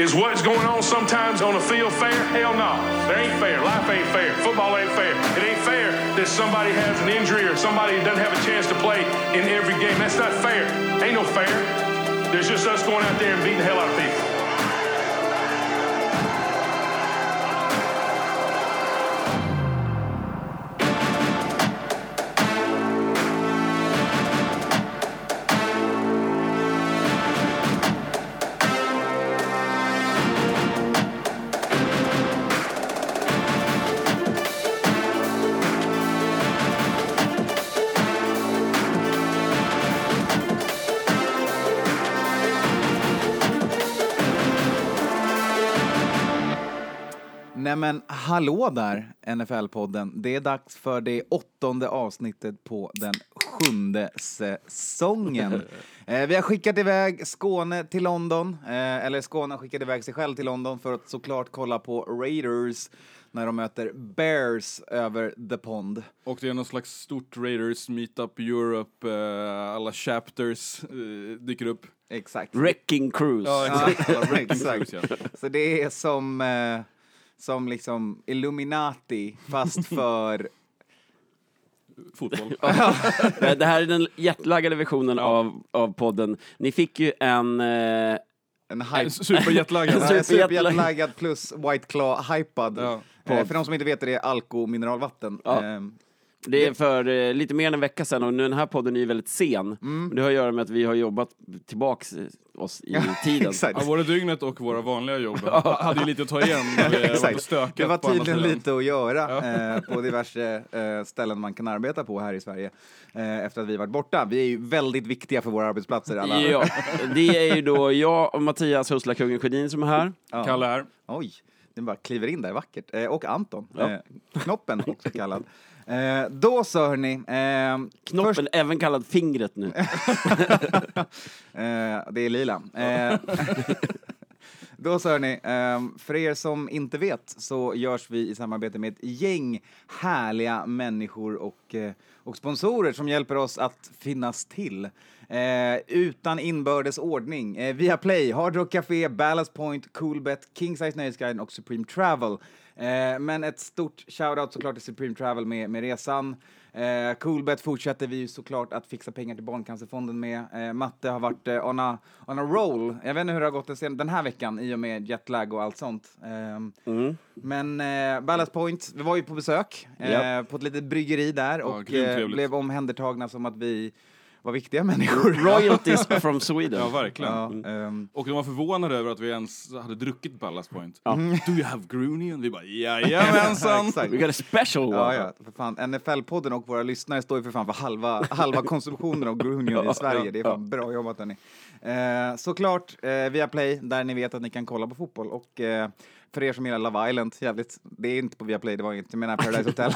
Is what's going on sometimes on the field fair? Hell no. There ain't fair. Life ain't fair. Football ain't fair. It ain't fair that somebody has an injury or somebody doesn't have a chance to play in every game. That's not fair. Ain't no fair. There's just us going out there and beating the hell out of people. Men hallå där, NFL-podden. Det är dags för det åttonde avsnittet på den sjunde säsongen. eh, vi har skickat iväg Skåne till London, eh, eller Skåne har skickat iväg sig själv till London för att såklart kolla på Raiders när de möter Bears över the pond. Och det är någon slags stort Raiders Meetup Europe, eh, alla chapters eh, dyker upp. Exakt. Wrecking Cruise. Ja, exakt. Wrecking Exakt. Cruise, ja. Så det är som, eh, som liksom Illuminati fast för Fotboll. Det här är den hjärtlaggade versionen av, av podden. Ni fick ju en... Eh, en hype. Superjetlaggad. Ja, Superjetlaggad. Plus White Claw-hypad. Ja. Eh, för de som inte vet det, det är alko mineralvatten. Ja. Eh, det är för eh, lite mer än en vecka sedan och nu den här podden är ju väldigt sen. Men det har att göra med att vi har jobbat tillbaks eh, oss i tiden. Ja, både dygnet och våra vanliga jobb hade ju lite att ta igen när vi var på Exakt. stöket Det var på andra tydligen sidan. lite att göra eh, på diverse eh, ställen man kan arbeta på här i Sverige eh, efter att vi varit borta. Vi är ju väldigt viktiga för våra arbetsplatser alla. Ja, det är ju då jag och Mattias Husslakungen Sjödin som är här. Ja. Kalle här. Oj, den bara kliver in där vackert. Eh, och Anton, Ja. eh, Knoppen också kallad. Eh, då så hörni. Eh, Knoppen, först- även kallad fingret nu. Eh, det är lila. Eh, då så hörni, eh, för er som inte vet så görs vi i samarbete med ett gäng härliga människor och, eh, och sponsorer som hjälper oss att finnas till. Eh, utan inbördes ordning. Eh, via Play, Hard Rock Café, Ballast Point, Coolbet, Kingsize Nöjesguiden och Supreme Travel. Eh, men ett stort shoutout såklart till Supreme Travel med, med resan. Eh, Coolbet fortsätter vi ju såklart att fixa pengar till Barncancerfonden med. Eh, Matte har varit eh, on, a, on a roll. Jag vet inte hur det har gått den, sen, den här veckan i och med jetlag och allt sånt. Ehm, Mm. Men eh, Ballast Point, vi var ju på besök eh, Ja. på ett litet bryggeri där och grymt eh, blev omhändertagna som att vi var viktiga människor. Royalties from Sweden. Ja, verkligen. Ja, ehm, Och de var förvånade över att vi ens hade druckit Ballast Point. Ja. Do you have Groonian? Vi bara jajamensan! We got a special one. Ja, ja, för fan. NFL-podden och våra lyssnare står ju för fan för halva, halva konsumtionen av Grunion i Sverige. Det är fan bra jobbat hörni. Eh, såklart eh, via Play, där ni vet att ni kan kolla på fotboll. Och eh, för er som gillar Love Island, jävligt, det är inte på Viaplay, det var inget, jag menar Paradise Hotel.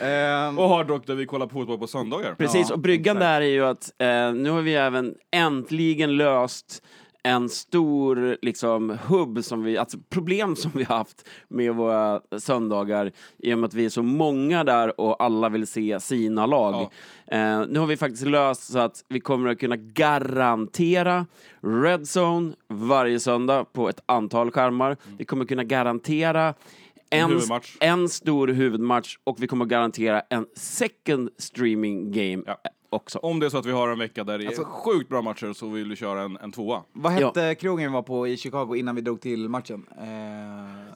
Ehm, Och Hard Rock där vi kollar på fotboll på söndagar. Precis, Ja, och bryggan exakt. där är ju att eh, nu har vi även äntligen löst en stor liksom, hubb, som vi, alltså problem som vi har haft med våra söndagar i och med att vi är så många där och alla vill se sina lag. Eh, nu har vi faktiskt löst så att vi kommer att kunna garantera Red Zone varje söndag på ett antal skärmar. Vi kommer kunna garantera en, huvudmatch. en stor huvudmatch och vi kommer att garantera en second streaming game Ja. också. Om det är så att vi har en vecka där det är Alltså- sjukt bra matcher så vill vi köra en, en tvåa. vad hette krogen vi var på i Chicago innan vi drog till matchen? Eh,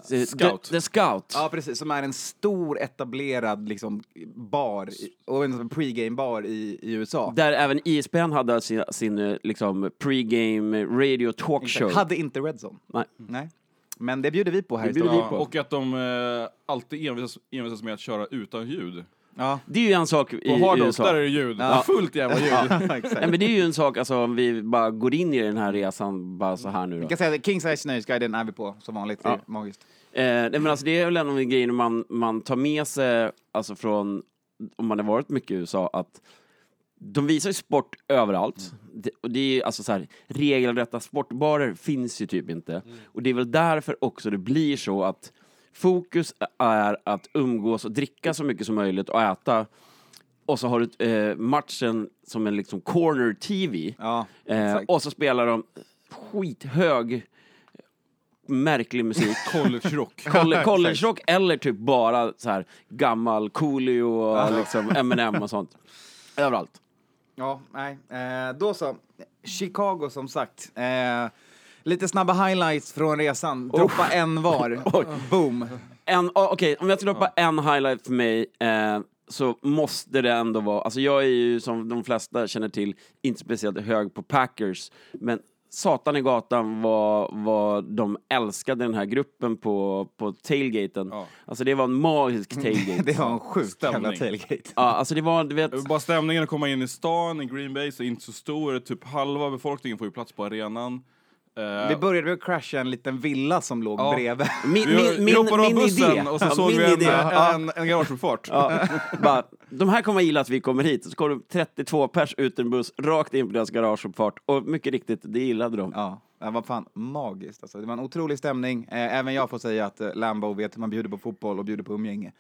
The- Scout. The, the Scout. Ja, precis. Som är en stor etablerad liksom, bar och en pregame-bar i, i USA. Där även ISBN hade sin, sin eh, liksom, pre-game radio talkshow. Hade inte Redzone. Nej. Nej. Men det bjuder vi på här Det i bjuder vi Stockholm. på. Och att de eh, alltid envisas, envisas med att köra utan ljud. Ja. Det är ju en sak i På Hard Rock, USA. där är det ljud. Ja. Fullt jävla ljud. Ja, exakt. Nej, men det är ju en sak, alltså, om vi bara går in i den här resan bara så här nu Vi då. kan säga att King Size Nöjesguiden är vi på som vanligt. Det är magiskt. Eh, nej, men alltså, det är väl en av de grejerna man, man tar med sig, alltså från, om man har varit mycket i USA, att de visar ju sport överallt. Det, och det är alltså så här, regelrätta sportbarer finns ju typ inte. Och det är väl därför också det blir så att fokus är att umgås och dricka så mycket som möjligt och äta. Och så har du eh, matchen som en liksom corner-tv. Ja, Eh, och så spelar de skithög märklig musik. College-rock. Colle- College-rock eller typ bara så här gammal Coolio och liksom Eminem och sånt. Överallt. Ja, nej. Eh, då så. Chicago som sagt. Eh, lite snabba highlights från resan. Droppa en var. Boom. En, oh, Okej, om jag ska droppa en highlight för mig eh, så måste det ändå vara, alltså jag är ju som de flesta känner till inte speciellt hög på Packers, men Satan i gatan vad, vad de älskade den här gruppen på, på tailgaten. Ja. Alltså det var en magisk tailgate. Det var en sjuk jävla Stämning. tailgate. ja, alltså det var, du vet, Bara stämningen att komma in i stan, i Green Bay, så är inte så stor. Typ halva befolkningen får ju plats på arenan. Eh, Vi började med att crasha en liten villa som låg Ja. bredvid. min, vi, min, vi min, hoppade av min bussen idé. och så Ja, såg min vi en, idé. en, en, en garageuppfart. Ja, bara, de här kommer gilla att vi kommer hit. Så det 32 pers ut en buss, rakt in på deras garageuppfart. Och mycket riktigt, det gillade de. Ja, det var fan magiskt. Alltså. Det var en otrolig stämning. Eh, även jag får säga att eh, Lambo vet hur man bjuder på fotboll och bjuder på umgänge.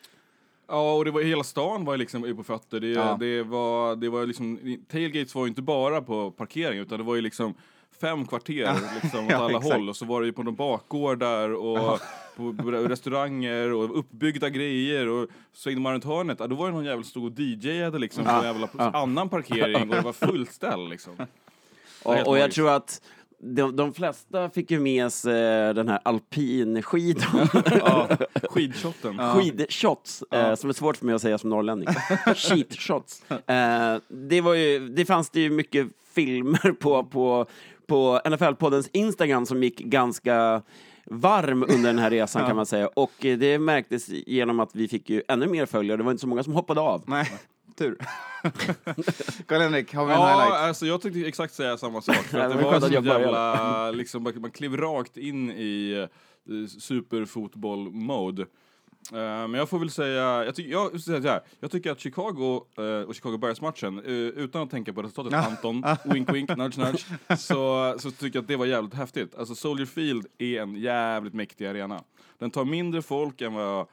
Ja, och det var, hela stan var ju liksom på fötter. Det, Ja. det, var, det var liksom, tailgates var ju inte bara på parkering, utan det var ju liksom fem kvarter liksom, åt Ja, alla exakt. håll. Och så var det ju på några bakgårdar och på, på restauranger och uppbyggda grejer. Och svängde man runt hörnet, ja, då var det någon jävel som stod och DJade liksom på en jävla annan parkering och det var fullt ställ liksom. Och, och jag tror att de, de flesta fick ju med sig den här alpinskidan. Ja, skidshotten. Skidshots, eh, som är svårt för mig att säga som norrlänning. Sheetshots. Eh, det, var ju, det fanns det ju mycket filmer på, på, på NFL-poddens Instagram som gick ganska varm under den här resan kan man säga. Och eh, det märktes genom att vi fick ju ännu mer följare. Det var inte så många som hoppade av. Nej, tur. Karl-Henrik, har vi en Ja, highlight? alltså jag tänkte exakt säga samma sak. För Ja, det var så att jag började. jävla, liksom, man man klev rakt in i uh, superfotboll-mode. Eh, men jag får väl säga, jag, ty jag, här, jag tycker att Chicago eh, och Chicago Bears-matchen, eh, utan att tänka på resultatet, Anton, wink wink, nudge nudge, så, så tycker jag att det var jävligt häftigt. Alltså Soldier Field är en jävligt mäktig arena. Den tar mindre folk än vad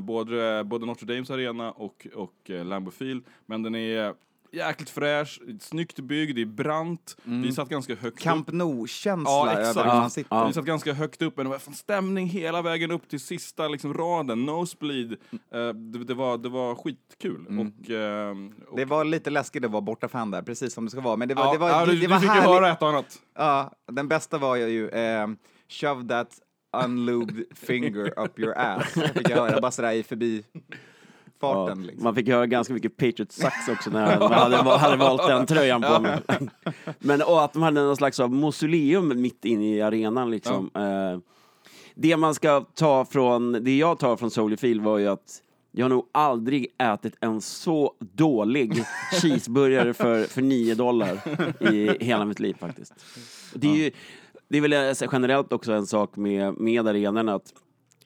både, både Notre Dames arena och, och uh, Lambeau Field, men den är jäkligt fräsch, snyggt byggd, det är brant, vi satt ganska högt. Camp Nou-känsla Ja, över exakt. hur Ja, man sitter. ja. Vi satt ganska högt upp, men det var fan stämning hela vägen upp till sista liksom, raden, nosebleed. Eh, det, det, var, det var skitkul. Och, ehm, och, Det var lite läskigt att vara bortafan där, precis som det ska vara. Men det var, ja, det var, ja, det, du, det du var fick ju höra ett och annat. Ja, den bästa var ju eh, shove that unlubed finger up your ass. Fick jag höra bara sådär i förbi Ja, farten. Liksom. Man fick höra ganska mycket Patriot sax också när man hade, hade valt den tröjan på mig. Men och att de hade någon slags av mausoleum mitt inne i arenan liksom. Eh, det man ska ta från, det jag tar från Soldier Field var ju att jag har nog aldrig ätit en så dålig cheeseburgare för, för 9 dollar i hela mitt liv faktiskt. Det är ju, det är väl eh, generellt också en sak med, med arenorna att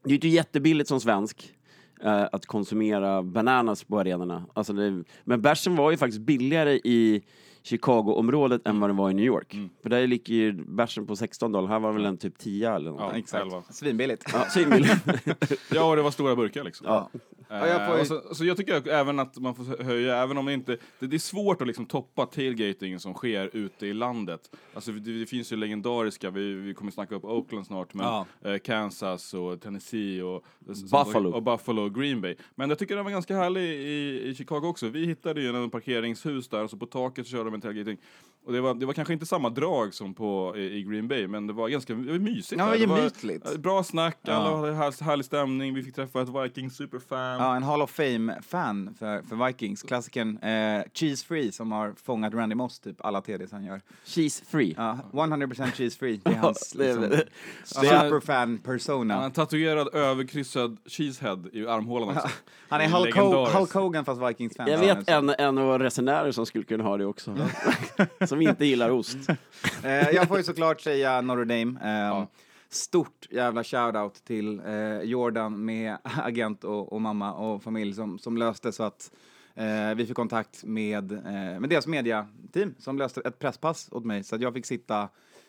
det är ju inte jättebilligt som svensk eh, att konsumera bananas på arenorna. Alltså det, men bärsen var ju faktiskt billigare i Chicago-området än vad den var i New York. För där ligger ju bärsen på 16 dollar, här var väl en typ 10 eller något. Ja, Exakt. Svinbilligt. Ja, svinbilligt. Ja, och det var stora burkar liksom. Ja. Eh, Ja, jag får och så, så jag tycker även att man får höja, även om det inte... Det, det är svårt att liksom toppa tailgatingen som sker ute i landet. Alltså det, det finns ju legendariska, vi, vi kommer snacka upp Oakland snart, men Ja. eh, Kansas och Tennessee och, Buffalo. och Buffalo och Green Bay. Men jag tycker den var ganska härlig i, i Chicago också. Vi hittade ju en parkeringshus där och så på taket så körde de en tailgating. Och det var, det var kanske inte samma drag som på, i, i Green Bay, men det var ganska det var mysigt. Ja, det var gemytligt. eh, bra snack, Ja. alla hade här, härlig stämning, vi fick träffa ett Vikings superfan. Ja, en Hall of Fame-fan för, för Vikings. Klassikern eh, Cheese Free som har fångat Randy Moss typ alla TDs han gör. Cheese free. Ja, 100% cheese free. Det är hans liksom, det- superfan Han har persona. en tatuerad överkryssad cheesehead i armhålan också. Han är Hulk, Ho-. Hulk Hogan fast Vikings-fan. Jag Ja, vet en, en av våra resenärer som skulle kunna ha det också. som inte gillar ost. Eh, jag får ju såklart säga Notre Dame. Eh, Stort jävla shoutout till eh, Jordan med agent och, och mamma och familj som, som löste så att eh, vi fick kontakt med, eh, med deras mediateam som löste ett presspass åt mig. Så att jag fick sitta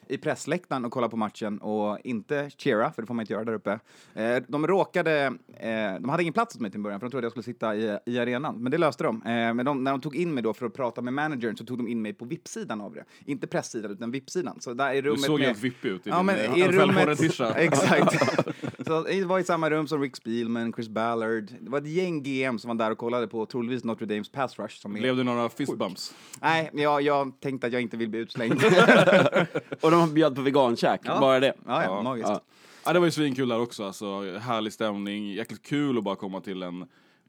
i pressläktaren och kollade på matchen och inte cheera, för det får man inte göra där uppe. Eh, de råkade, eh, de hade ingen plats åt mig till början, för de trodde jag skulle sitta i, i arenan, men det löste de. Eh, men de, när de tog in mig då för att prata med managern så tog de in mig på VIP-sidan av det. Inte presssidan, utan VIP-sidan. Så där i Du rummet såg med... helt vippig ut i Ja, din men eh, i rummet... Exakt. så jag var i samma rum som Rick Spielman, Chris Ballard. Det var ett gäng GM som var där och kollade på troligtvis Notre Dames pass rush. Som är... Blev det några fistbumps? Nej, jag, jag tänkte att jag inte vill bli utslängd. Och de bjöd på vegankäk, Ja. bara det. ja, ja, Ja. magiskt. Ja. Ja, det var ju svinkul där också. Alltså, härlig stämning, jäkligt kul att bara komma till en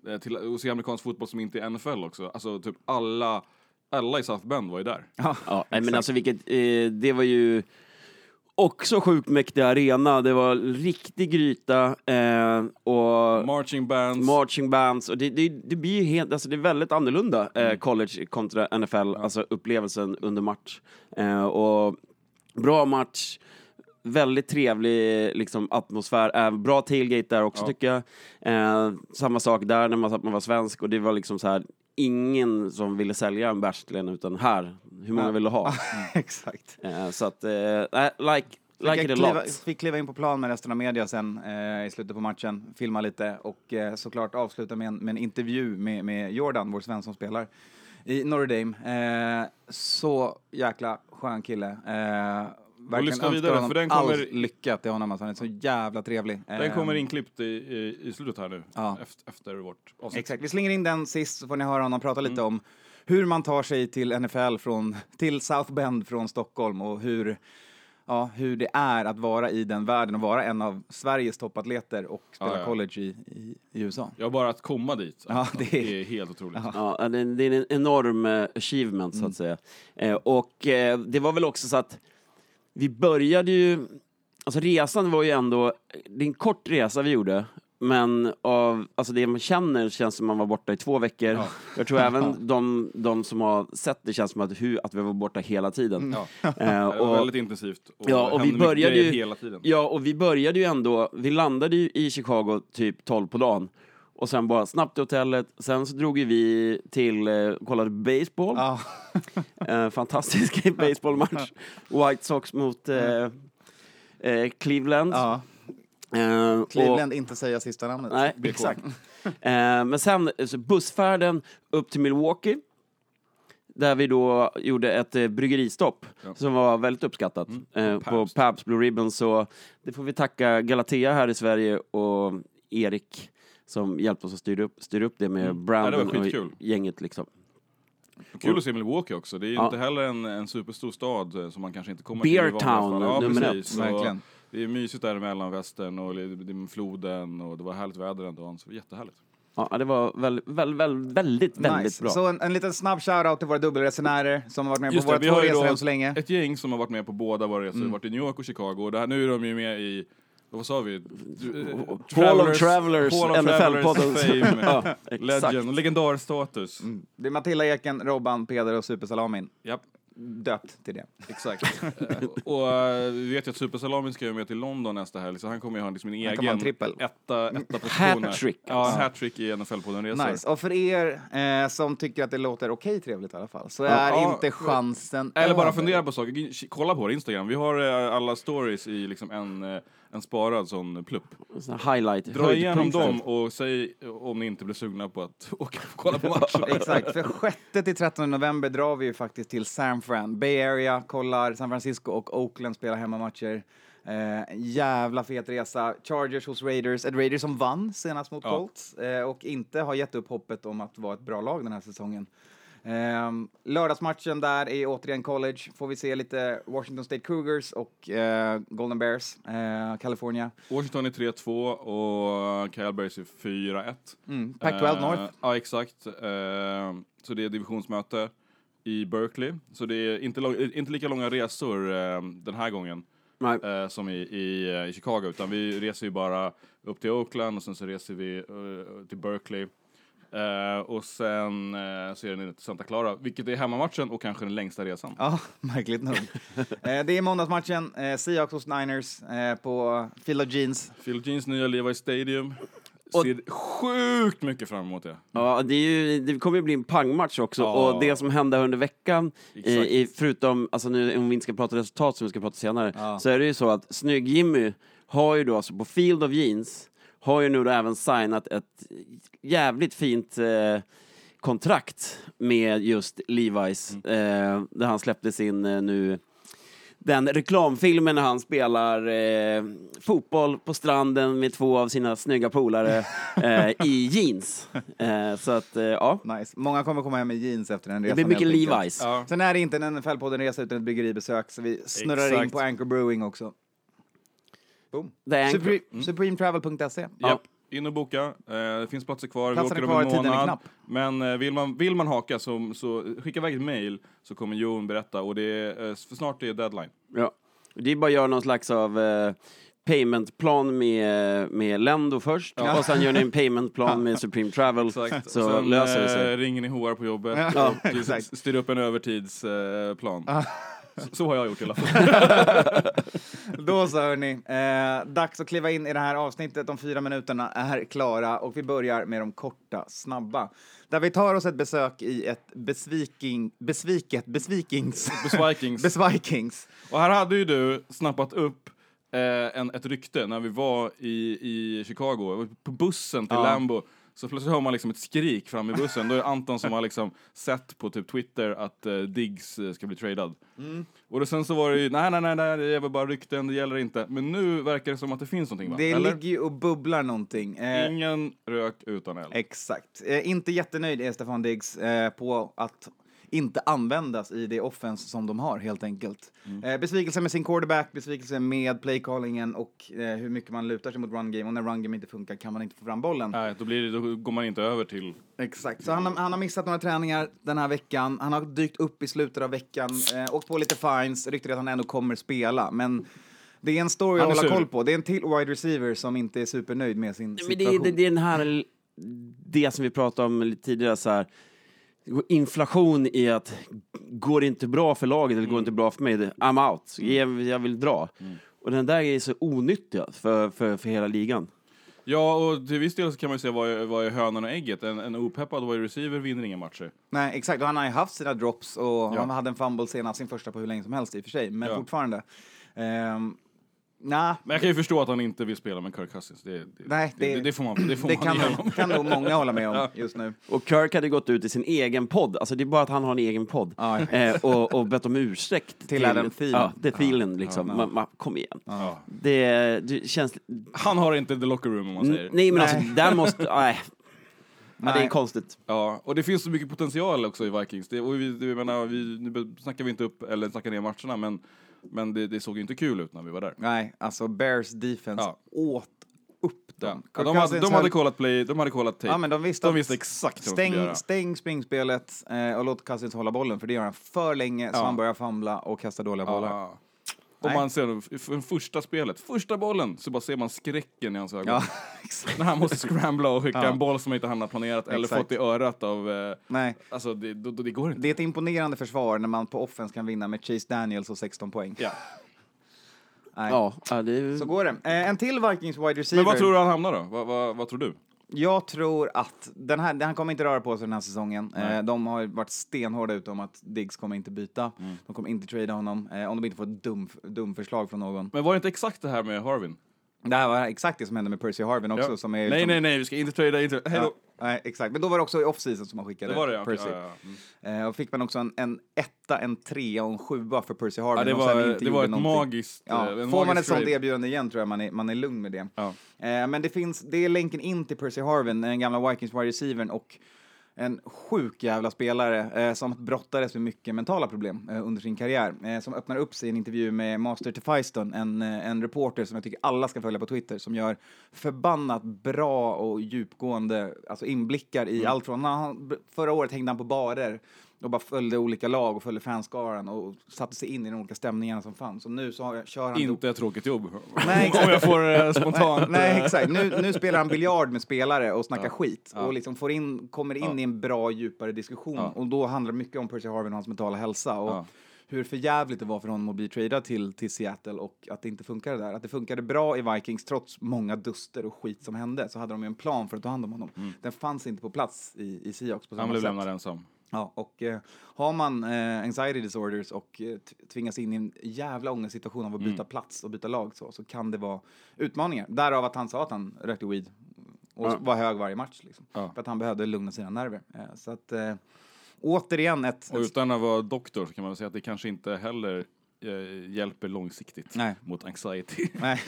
eh, till att se amerikansk fotboll som inte är NFL också. Alltså typ alla, alla i South Bend var ju där. Ja, nej, men alltså vilket, eh, det var ju också sjukt mäktig arena. Det var riktig gryta eh, och Marching bands. marching bands och det, det, det blir ju helt, alltså det är väldigt annorlunda eh, college kontra NFL, alltså upplevelsen under match. Eh, och bra match, väldigt trevlig liksom, atmosfär, äh, bra tailgate där också Ja. tycker jag. Eh, samma sak där när man, man var svensk och det var liksom så här ingen som ville sälja en bärs utan här, hur många Ja. vill du ha? Exakt. Eh, så att, eh, like, like Fick it a kliva, lot. fick kliva in på plan med resten av media sen eh, i slutet på matchen, filma lite och eh, såklart avsluta med en, med en intervju med, med Jordan, vår svensk som spelar i Notre Dame. Eh, så jäkla skön kille. Eh, verkligen lyssna vidare, honom för den kommer- all lycka till honom. Alltså, han är så jävla trevlig. Den Eh, kommer inklippt i, i, i slutet här nu, Ja. efter, efter vårt avsnitt. Exakt, vi slänger in den sist så får ni höra honom prata lite om hur man tar sig till NFL från, till South Bend från Stockholm och hur, ja, hur det är att vara i den världen och vara en av Sveriges toppatleter och spela Ja, ja. college i, i, i USA. Ja, bara att komma dit. Ja, alltså, det är- det är helt otroligt. Ja, det, det är en enorm eh, achievement så att säga. Eh, och eh, det var väl också så att vi började ju, alltså resan var ju ändå, det är en kort resa vi gjorde, men av alltså det man känner känns som man var borta i två veckor. Jag tror även de, de som har sett det känns som att, hur, att vi var borta hela tiden. Ja. Eh, Det var och, väldigt intensivt. Och Ja, och vi började ju- hela tiden. Ja, och vi började ju ändå, vi landade ju i Chicago typ 12 på dagen. Och sen bara snabbt till hotellet, sen så drog ju vi till, eh, kollade baseball. Ja, Eh, fantastisk baseballmatch. White Sox mot eh, eh, Cleveland. ja. Eh, och- Cleveland, inte säga sista namnet. Nej, exakt. Eh, men sen så bussfärden upp till Milwaukee. Där vi då gjorde ett eh, bryggeristopp Ja. som var väldigt uppskattat eh, på Pabst. Blue Ribbon. Så det får vi tacka Galatea här i Sverige och Erik som hjälpte oss att styra upp, styra upp det med Mm. Ja, det Brandon var skitkul. och gänget. Liksom. Kul att se Milwaukee också. Det är ju Ja. inte heller en, en superstor stad eh, som man kanske inte kommer Beer till i vanliga town, fall. Ja, nummer precis. ett. Det är mysigt där mellan västern och det floden och det var härligt väder den dagen. Så det var jättehärligt. Ja, det var väl, väl, väl, väldigt, väldigt nice. bra. Så en, en liten snabb shoutout till våra dubbelresenärer som har varit med Just på det, våra två resor än så länge. Ett gäng som har varit med på båda våra resor. Mm. varit i New York och Chicago. Och det här, nu är de ju med i vad sa vi? Eh, Hall of Travelers, NFL-podden. Travelers fame, Ja, legend, legendarstatus. Mm. Det är Matilda Eken, Robban, Peder och Supersalamin. Japp, Döpt till det. exakt. Eh, och eh, vi vet ju att Supersalamin ska ju med till London nästa helg, så han kommer ju ha liksom en egen trippel. etta, etta position här. Hattrick, Ja, alltså. hattrick i NFL-podden-resor. Nice. Och för er eh, som tycker att det låter okej trevligt i alla fall, så Ja, är ja. inte chansen Eller bara fundera på saker. Kolla på vår Instagram. Vi har eh, alla stories i liksom en, eh, en sparad sån plupp. Sån highlight. Dra igenom dem och säg om ni inte blir sugna på att åka och kolla på matchen. Exakt, för 6 till 13 november drar vi ju faktiskt till San Fran. Bay Area kollar San Francisco och Oakland spelar hemmamatcher. Eh, jävla fet resa. Chargers hos Raiders, ett Raiders som vann senast mot Ja. Colts eh, och inte har gett upp hoppet om att vara ett bra lag den här säsongen. Eh, lördagsmatchen där är återigen college. Får vi se lite Washington State Cougars och eh, Golden Bears, eh, California. Washington är 3-2 och Kyle Bears är 4-1. Mm, Pac-12 Eh, North. Ja, exakt. Eh, så det är divisionsmöte i Berkeley. Så det är inte, lång, inte lika långa resor eh, den här gången Nej. eh, som i, i, eh, i Chicago, utan vi reser ju bara upp till Oakland och sen så reser vi eh, till Berkeley. Eh, och sen uh, så är det ner till Santa Clara, vilket är hemmamatchen och kanske den längsta resan. Ja, märkligt nog. eh, det är måndagsmatchen, eh, Seahawks hos Niners på Field of Jeans. Phil Jeans nya Levi Stadium. Och- ser sjukt mycket fram emot det. Ja, det, är ju, det kommer ju bli en pangmatch också. Ja. Och det som hände under veckan, i, i, förutom, alltså nu om vi inte ska prata resultat som vi ska prata senare, Ja. så är det ju så att Snygg-Jimmy har ju då alltså på Field of Jeans, har ju nu då även signat ett jävligt fint eh, kontrakt med just Levi's, eh, där han släppte sin eh, nu den reklamfilmen när han spelar eh, fotboll på stranden med två av sina snygga polare eh, i jeans. Eh, så att, eh, ja. Nice. Många kommer komma hem med jeans efter den Det resan. blir mycket. Levi's. Ja. Sen är det inte en NFL-podden-resa utan ett bryggeribesök, så vi snurrar in Exakt. på Anchor Brewing också. Boom. The Anchor. Supre- Supremetravel.se. Japp, in och boka. Eh, det finns platser kvar. Platserna vi kvar, åker om en månad. Men eh, vill, man, vill man haka så, så skicka iväg ett mail så kommer Jon berätta och det är, eh, för snart är det deadline. Ja. Det är bara att göra någon slags av eh, paymentplan med, med Lendo först och sen gör ni en paymentplan med Supreme Travel så Sen löser det sig. ringer ni HR på jobbet Ja, och exakt. styr upp en övertidsplan. Eh, så, har jag gjort i alla fall. Då så hörni, eh, dags att kliva in i det här avsnittet. De fyra minuterna är klara och vi börjar med de korta, snabba. Där vi tar oss ett besök i ett besviking, besviket, besvikings, Besvikings. besvikings. Och här hade ju du snappat upp eh, en, ett rykte när vi var i, i Chicago, på bussen till Ja. Lambo. Så plötsligt hör man liksom ett skrik fram i bussen. Då är det Anton som har liksom sett på typ Twitter att eh, Diggs eh, ska bli tradad. Mm. Och då sen så var det ju, nej nej nej, nej det är väl bara rykten, det gäller inte. Men nu verkar det som att det finns någonting va? Det Eller? ligger ju och bubblar någonting. Eh, Ingen rök utan eld. Exakt. Eh, inte jättenöjd är Stefan Diggs eh, på att inte användas i det offense som de har helt enkelt. Eh, besvikelse med sin quarterback, besvikelse med playcallingen och eh, hur mycket man lutar sig mot run game och när run game inte funkar kan man inte få fram bollen. Nej, då, blir det, då går man inte över till... Exakt. Så han, har- han har missat några träningar den här veckan. Han har dykt upp i slutet av veckan, eh, åkt på lite fines, ryktet att han ändå kommer spela. Men det är en story att hålla sur. koll på. Det är en till wide receiver som inte är supernöjd med sin Men det, situation. är- det, det är den här, det som vi pratade om lite tidigare, så här, inflation i att går det inte bra för laget eller går det inte bra för mig, det- I'm out, jag, jag vill dra. Och den där är så onyttig för, för, för hela ligan. Ja, och till viss del så kan man ju säga vad är, vad är hönan och ägget. En, en opeppad wide receiver vinner inga matcher. Nej, exakt. Och han har ju haft sina drops och Ja. han hade en fumble senast, sin första på hur länge som helst i och för sig, men Ja. fortfarande. Um, nah, Men jag kan ju förstå att han inte vill spela med Kirk Cousins. Det, det, Nej, det, det- det, får man, det får det man kan kan nog många hålla med om just nu. Och Kirk hade gått ut i sin egen podd, alltså det är bara att han har en egen podd, Ja. eh, och, och bett om ursäkt Till Adam Thielen. Ja, det Thielen liksom. Ja. Man, man, kom igen. Ja. Det, det känns... Han har inte the locker room om man säger. Nej, men Nej. alltså, där måste... Nej. Ja, det är Nej. konstigt. Ja, och det finns så mycket potential också i Vikings. Det, och vi, det, menar, vi, nu snackar vi inte upp eller snackar ner matcherna, men, men det, det såg ju inte kul ut när vi var där. Nej, alltså Bears defense Ja. åt upp dem. Ja, de, hade, de hade kollat play, de hade kollat tape. Ja, men de visste, de visste exakt vad de skulle stäng, göra. stäng springspelet eh, och låt Cousins hålla bollen, för det gör han för länge så Ja. han börjar famla och kasta dåliga bollar. Och man ser för första spelet, första bollen, så bara ser man skräcken i hans ögon. Ja, exakt. När han måste scrambla och skicka Ja. en boll som inte han har planerat eller Exakt. fått i örat av... Eh, Nej, alltså det, då, då, det går inte. det är ett imponerande försvar när man på offense kan vinna med Chase Daniels och 16 poäng. Ja. Nej. Ja, det är... Så går det. Eh, en till Vikings wide receiver. Men vad tror du han hamnar då? Vad, vad, vad tror du? Jag tror att den här, han kommer inte röra på sig den här säsongen. Eh, de har varit stenhårda ute om att Diggs kommer inte byta. Mm. De kommer inte trada honom eh, om de inte får ett dum, dum förslag från någon. Men var det inte exakt det här med Harvin? Det här var exakt det som hände med Percy Harvin också. Ja. Som är, nej, som, nej, nej, vi ska inte trada, inte... Hej Ja, då! nej, exakt. Men då var det också i off-season som man skickade Det var det, ja. Percy. ja, ja, ja. Mm. Eh, och fick man också en, en etta, en trea och en sjua för Percy Harvin. ja det var, det var ett någonting. magiskt... Ja, eh, får man ett magisk sånt erbjudande igen tror jag man är, man är lugn med det. Ja. Eh, men det finns, det är länken in till Percy Harvin, den gamla Vikings wide receivern och en sjuk jävla spelare eh, som brottades med mycket mentala problem eh, under sin karriär. Eh, som öppnar upp sig i en intervju med Master Tefiston, en, eh, en reporter som jag tycker alla ska följa på Twitter, som gör förbannat bra och djupgående alltså inblickar i Mm. allt från... Han, förra året hängde han på barer och bara följde olika lag och följde fanskaran och satte sig in i de olika stämningarna som fanns. Och nu så har, kör han... Inte ett tråkigt jobb. Nej. Om jag får eh, spontant... Nej, eh, exakt. Nu, nu spelar han biljard med spelare och snackar Ja. skit Ja. och liksom får in, kommer in Ja. i en bra, djupare diskussion. Och då handlar det mycket om Percy Harvin och hans mentala hälsa och hur förjävligt det var för honom att bli tradad till, till Seattle och att det inte funkade där. Att det funkade bra i Vikings trots många duster och skit som hände så hade de ju en plan för att ta hand om honom. Den fanns inte på plats i, i Seahawks på samma Han blev sätt. lämnad ensam. Ja, och eh, har man eh, anxiety disorders och eh, tvingas in i en jävla ångestsituation av att Mm. byta plats och byta lag så, så kan det vara utmaningar. Därav att han sa att han rökte weed och Ja. var hög varje match. Liksom. Ja. För att han behövde lugna sina nerver. Eh, så att eh, återigen ett... Och utan att vara doktor så kan man väl säga att det kanske inte heller eh, hjälper långsiktigt Nej. mot anxiety. Nej.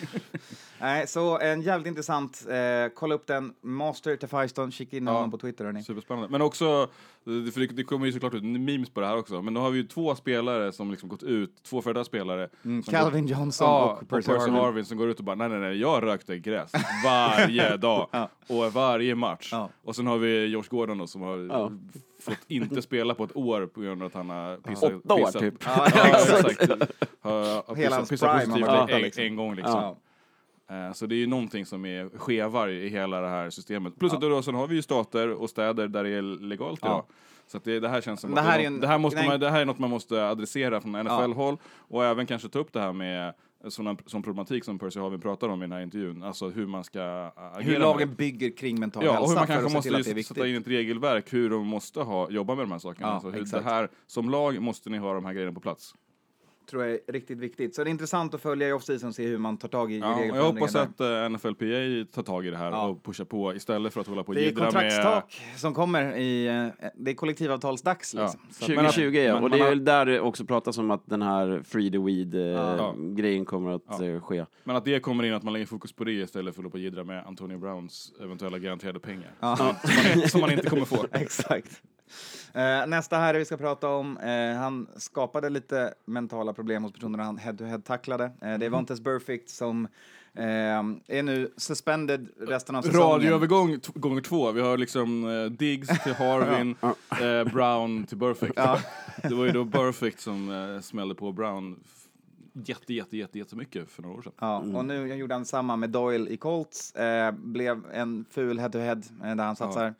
Nej, så en jävligt intressant. Eh, kolla upp den. Master Tefajston, kika in Ja. honom på Twitter hörni. Superspännande. Men också, eh, för det, det kommer ju såklart ut memes på det här också, men då har vi ju två spelare som liksom gått ut, två före spelare. Mm, Calvin går, Johnson ja, och Percy, Harvin. Harvin. som går ut och bara nej nej nej, jag rökte gräs varje dag och varje match. Ja. Och sen har vi Josh Gordon då, som har Ja. Fått inte spela på ett år på grund av att han har pissat. Åtta år, typ. Ja, exakt. Har, pissat, pissat positivt en, liksom. en gång liksom. Eh, Så det är ju någonting som är skevar i hela det här systemet. Plus att då, sen har vi ju stater och städer där det är legalt Ja. idag. Så det, det här känns som Det här är en- det, här måste nej. man, det här är något man måste adressera från NFL-håll och även kanske ta upp det här med sån, sån problematik som Percy Harvin pratar om i den här intervjun. Alltså hur man ska agera. Hur lagen bygger kring mental Ja, och hälsa hur man kanske måste sätta in ett regelverk hur de måste ha, jobba med de här sakerna. Ja, alltså hur det här, som lag måste ni ha de här grejerna på plats. Tror jag är riktigt viktigt. Så det är intressant att följa i off-season och se hur man tar tag i, Ja, och jag hoppas att uh, NFLPA tar tag i det här Ja. och pushar på istället för att hålla på och Det är jiddra med... kontraktstak som kommer i... eh, Det är kollektivavtalsdags Ja. liksom. Att- 2020 ja, och det är väl där det också pratas om att den här free the weed Ja. grejen kommer att Ja. eh, ske. Men att det kommer in, att man lägger fokus på det istället för att hålla på och jiddra med Antonio Browns eventuella garanterade pengar. Ja. Som, man, som man inte kommer få. Exakt. Eh, nästa här vi ska prata om, eh, han skapade lite mentala problem hos personerna han head-to-head tacklade. Eh, det är Vontes Burfict som eh, är nu suspended resten av säsongen. Radioövergång t- gånger två. Vi har liksom eh, Diggs till Harvin, eh, Brown till Burfict. Det var ju då Burfict som smällde på Brown jätte, jätte, jätte, jättemycket för några år sedan. Ja, och nu gjorde han samma med Doyle i Colts. Eh, blev en ful head-to-head eh, där han satsar.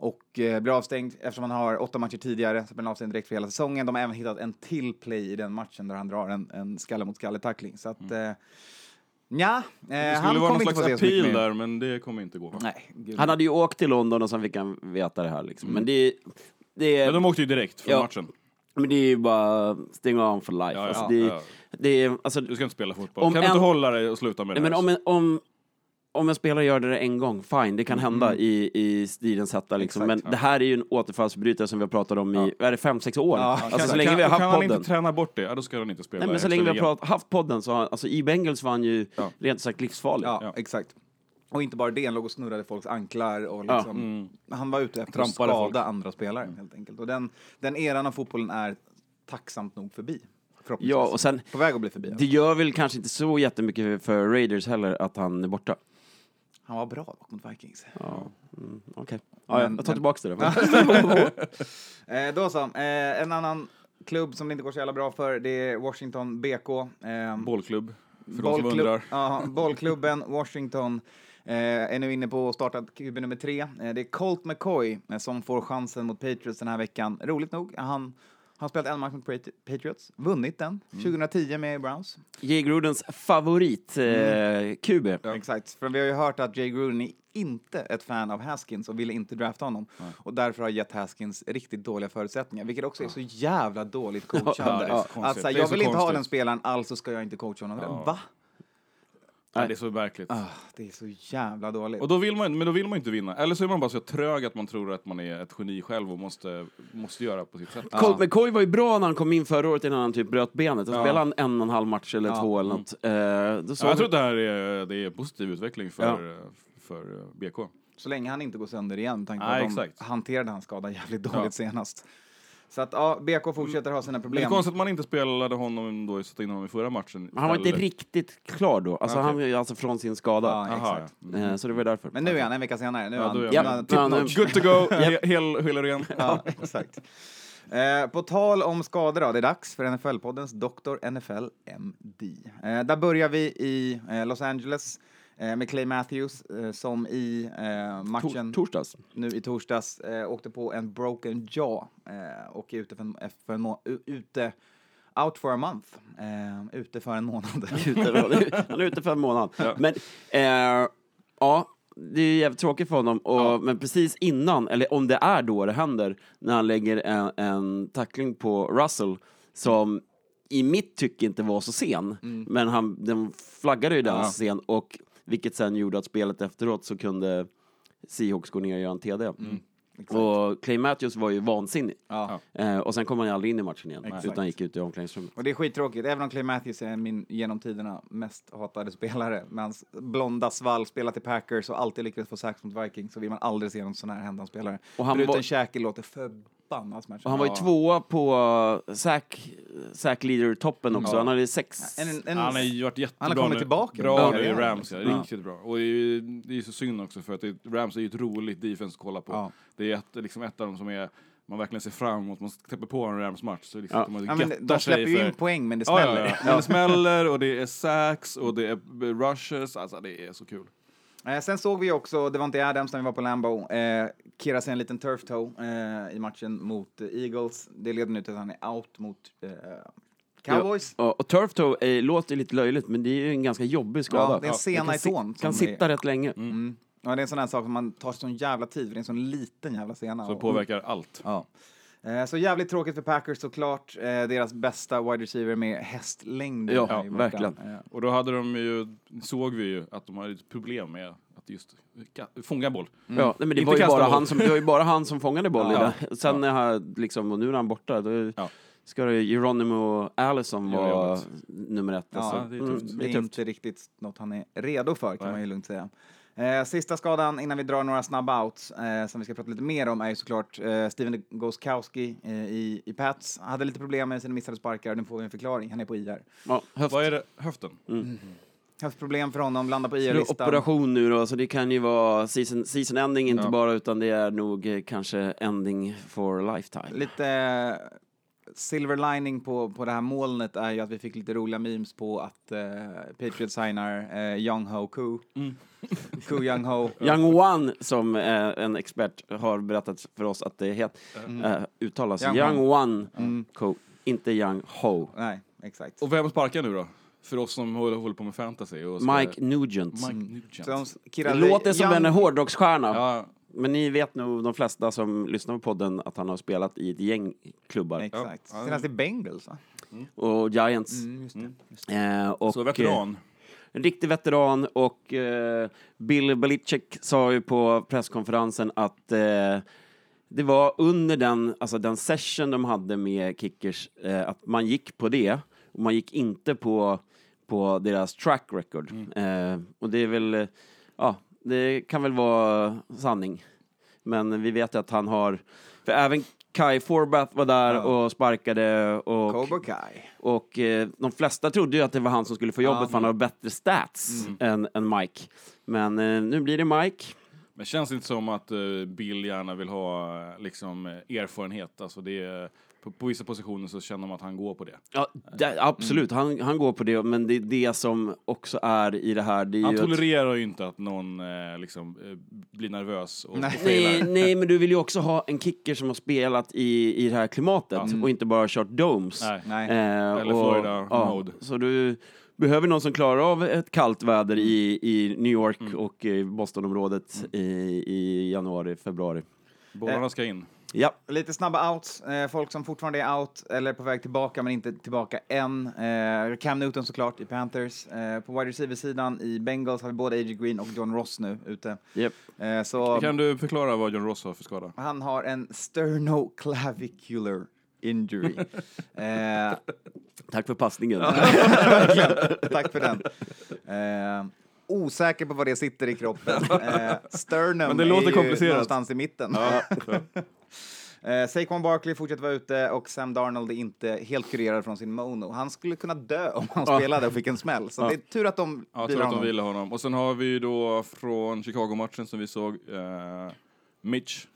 Och eh, blir avstängd eftersom han har åtta matcher tidigare. Så blir han avstängd direkt för hela säsongen. De har även hittat en till play i den matchen där han drar en, en skalle mot skalle-tackling. Så att, eh, nja, eh, Det han skulle vara kommer någon inte få slags se så mycket appeal mer. där, men det kommer inte gå. Nej, gud. Han hade ju åkt till London och sen fick han veta det här liksom. Men det, det, Ja, de åkte ju direkt från Ja. matchen. men det är ju bara stänga on for life. Ja, ja, alltså, ja, det, ja. det är, alltså, Du ska inte spela fotboll. Om kan du en- inte hålla dig och sluta med Nej, det men om en, om, om en spelare gör det en gång, fine, det kan hända i, i stridens hetta. Liksom. Exakt, men det här är ju en återfallsförbrytare som vi har pratat om i, vad är det, fem, sex år? Ja, alltså, kan, så länge kan, vi har kan haft han podden. inte träna bort det, ja, då ska han inte spela Nej, men så länge vi har prat, haft podden så har, alltså i Bengals var han ju Ja. rent sagt livsfarlig. Ja, Ja. exakt. Och inte bara det, han låg och snurrade folks anklar och Ja. liksom, han var ute efter att skada folk. Mm. andra spelare helt enkelt. Och den, den eran av fotbollen är tacksamt nog förbi. Ja, och sen, På väg att bli förbi. det gör väl kanske inte så jättemycket för Raiders heller att han är borta. Han var bra dock mot Vikings. Ja, mm, okej. Ja, ja, jag tar tillbaka det. Då. Eh, så, eh, en annan klubb som det inte går så jävla bra för, det är Washington BK. Eh, Bollklubb, för de som bollklubb- undrar. Ja, bollklubben Washington eh, är nu inne på att starta QB nummer tre. Eh, det är Colt McCoy som får chansen mot Patriots den här veckan. Roligt nog, han har spelat en match mot Patri- Patriots, vunnit den 2010 med Browns. Jay Grudens favorit eh, QB. Exakt, för vi har ju hört att Jay Gruden är inte ett fan av Haskins och ville inte drafta honom. Och därför har gett Haskins riktigt dåliga förutsättningar, vilket också är så jävla dåligt coachande. Ja, det är så att här, jag vill inte ha den spelaren, alltså ska jag inte coacha honom. Ja. Va? Nej, det är så verkligt. Ah, det är så jävla dåligt. Och då vill man, men då vill man inte vinna. Eller så är man bara så trög att man tror att man är ett geni själv och måste, måste göra på sitt sätt. Colt McCoy var ju bra när han kom in förra året innan han typ bröt benet. Då Ja. spelade han en och en halv match eller Ja. två eller något. Eh, då såg Ja, jag vi- tror att det här är, det är positiv utveckling för, Ja. för eh, BK. Så länge han inte går sönder igen, med tanke på att de exakt. hanterade hans skada jävligt dåligt Ja. senast. Så att ja, BK fortsätter ha sina Men det är problem. konstigt att man inte spelade honom då, satte in honom i förra matchen. Han var inte riktigt klar då. Alltså, Okej. han alltså från sin skada. Ja, Aha, ja. Mm. Eh, så det var därför. Men nu är han en vecka senare. Nu är Ja, han, han- han Ja, tip nu- notch. Good to go, he- hel, hel och ren. Ja, exakt. Eh, på tal om skador då, det är dags för NFL-poddens Dr. NFL MD. Eh, där börjar vi i eh, Los Angeles med Clay Matthews eh, som i eh, matchen Tor- torsdags. nu i torsdags eh, åkte på en broken jaw eh, och är ute för en, för en ute out for a month. Eh, ute för en månad. Han är ute för en månad. Men eh, ja, det är jävligt tråkigt för honom. Och, Men precis innan, eller om det är då det händer, när han lägger en, en tackling på Russell som i mitt tycke inte var så sen, men han, den flaggade ju den Ja. sen och vilket sen gjorde att spelet efteråt så kunde Seahawks gå ner och göra en TD. Och Clay Matthews var ju vansinnig. Ja. Eh, och sen kom han ju aldrig in i matchen igen, Exakt. utan gick ut i omklädningsrummet. Och det är skittråkigt, även om Clay Matthews är min genom tiderna mest hatade spelare. Med hans blonda svall, spelat i Packers och alltid lyckats få sax mot Vikings så vill man aldrig se någon sån här hända spelare. Och han Bruten var- käke låter förbannat smärtsamt. Och han var ju tvåa på sack, sack leader-toppen också. Ja. Han hade sex... En, en, Han har ju varit jättebra Han har kommit nu. tillbaka. Bra Ja, nu i ja. Rams, ja. Ja. Riktigt bra. Och det är ju det är ju så synd också för att det, Rams är ju ett roligt defense att kolla på. Ja. Det är ett, liksom ett av dem som är man verkligen ser fram emot, man täpper på en Rams-match så liksom Ja. att man ja, men de släpper ju in poäng, men det Ja, smäller. ja, ja. Men det smäller och det är sacks och det är rushes, alltså det är så kul. Eh, sen såg vi också, det var inte Adams när vi var på Lambo, eh, kirra sig en liten turf toe eh, i matchen mot eh, Eagles. Det leder nu till att han är out mot eh, Cowboys. Ja, och turf toe är, låter lite löjligt, men det är ju en ganska jobbig skada. Ja, det är en sena i tån Kan sitta är- rätt länge. Mm. Ja, det är en sån här sak som man tar sån jävla tid för det är en sån liten jävla sena. Så Och- påverkar allt. Ja. Eh, Så jävligt tråkigt för Packers såklart. Eh, Deras bästa wide receiver med hästlängd. Ja, är verkligen. Eh, Och då hade de ju, såg vi ju att de hade ett problem med att just fånga boll. Ja, nej, men det Inte var, ju bara boll. han som, det var ju bara han som fångade bollen. Ja. Sen när han, liksom, och nu är han borta, då Ja. ska det Geronimo Allison vara nummer ett. Ja, alltså. det är tufft. Det det är är tufft. inte riktigt något han är redo för kan Nej. man ju lugnt säga. Eh, sista skadan innan vi drar några snabba outs eh, som vi ska prata lite mer om är ju såklart eh, Steven Gostkowski eh, i, i Pats. Hade lite problem med sina missade sparkar, nu får vi en förklaring. Han är på IR. Ja, höft. Vad är det? Höften? Haft problem för honom, landar på IR-listan. operation nu då, så det kan ju vara season, season ending inte Ja. bara, utan det är nog eh, kanske ending for lifetime. Lite eh, silver lining på, på det här molnet är ju att vi fick lite roliga memes på att eh, Patriots signar eh, Young Ho Koo. Koo Young Ho. Young One, som eh, en expert har berättat för oss att det het, eh, uttalas. Young Young, One, Mm. Co, inte Young Ho. Nej, exakt. Och vem sparkar nu då? För oss som håller, håller på med fantasy. Och Mike Nugent. Mike Nugent. Så de Det låter som Young- en hårdrocksstjärna. Ja, Men ni vet nog, de flesta som lyssnar på podden, att han har spelat i ett gäng klubbar. Exakt. Ja. Senast i Bengals, va? Och Giants. Mm, just det. Just det. Eh, och, så veteran. eh, En riktig veteran och eh, Bill Belichick sa ju på presskonferensen att eh, det var under den, alltså den session de hade med kickers, eh, att man gick på det och man gick inte på, på deras track record. Eh, och det är väl, eh, ja, det kan väl vara sanning. Men vi vet att han har, för även Kai Forbath var där Ja. och sparkade och Cobra Kai. och eh, de flesta trodde ju att det var han som skulle få jobbet Ja. för han har bättre stats Mm. än, än Mike. Men eh, nu blir det Mike. Men känns det inte som att eh, Bill gärna vill ha liksom, eh, erfarenhet? Alltså det är, på, på vissa positioner så känner man att han går på det. Ja, det, absolut, han, han går på det, men det är det som också är i det här. Det är Han ju att, tolererar ju inte att någon eh, liksom, eh, blir nervös och Nej. nej, nej, men du vill ju också ha en kicker som har spelat i, i det här klimatet och inte bara kört domes. Nej. Nej. Eh, Eller och- Florida ja, mode. Så du behöver någon som klarar av ett kallt väder i, i New York Mm. och i Bostonområdet i, i januari, februari. Bollarna ska in. Ja, Lite snabba outs. Eh, folk som fortfarande är out eller på väg tillbaka men inte tillbaka än. Eh, Cam Newton såklart i Panthers. Eh, på wide receiver-sidan i Bengals har vi både A.J. Green och John Ross nu ute. Eh, så Kan du förklara vad John Ross har för skada? han har en sternoclavicular injury. eh, tack för passningen. Tack för den. Eh, osäker på var det sitter i kroppen. Eh, sternum Men det låter är ju komplicerat. någonstans i mitten. Eh, Saquon Barkley fortsätter vara ute och Sam Darnold är inte helt kurerad från sin mono. Han skulle kunna dö om han spelade och fick en smäll. Så det är tur att de Ja, tror att de honom. ville honom. Och sen har vi ju då från Chicago-matchen som vi såg, eh, Mitch.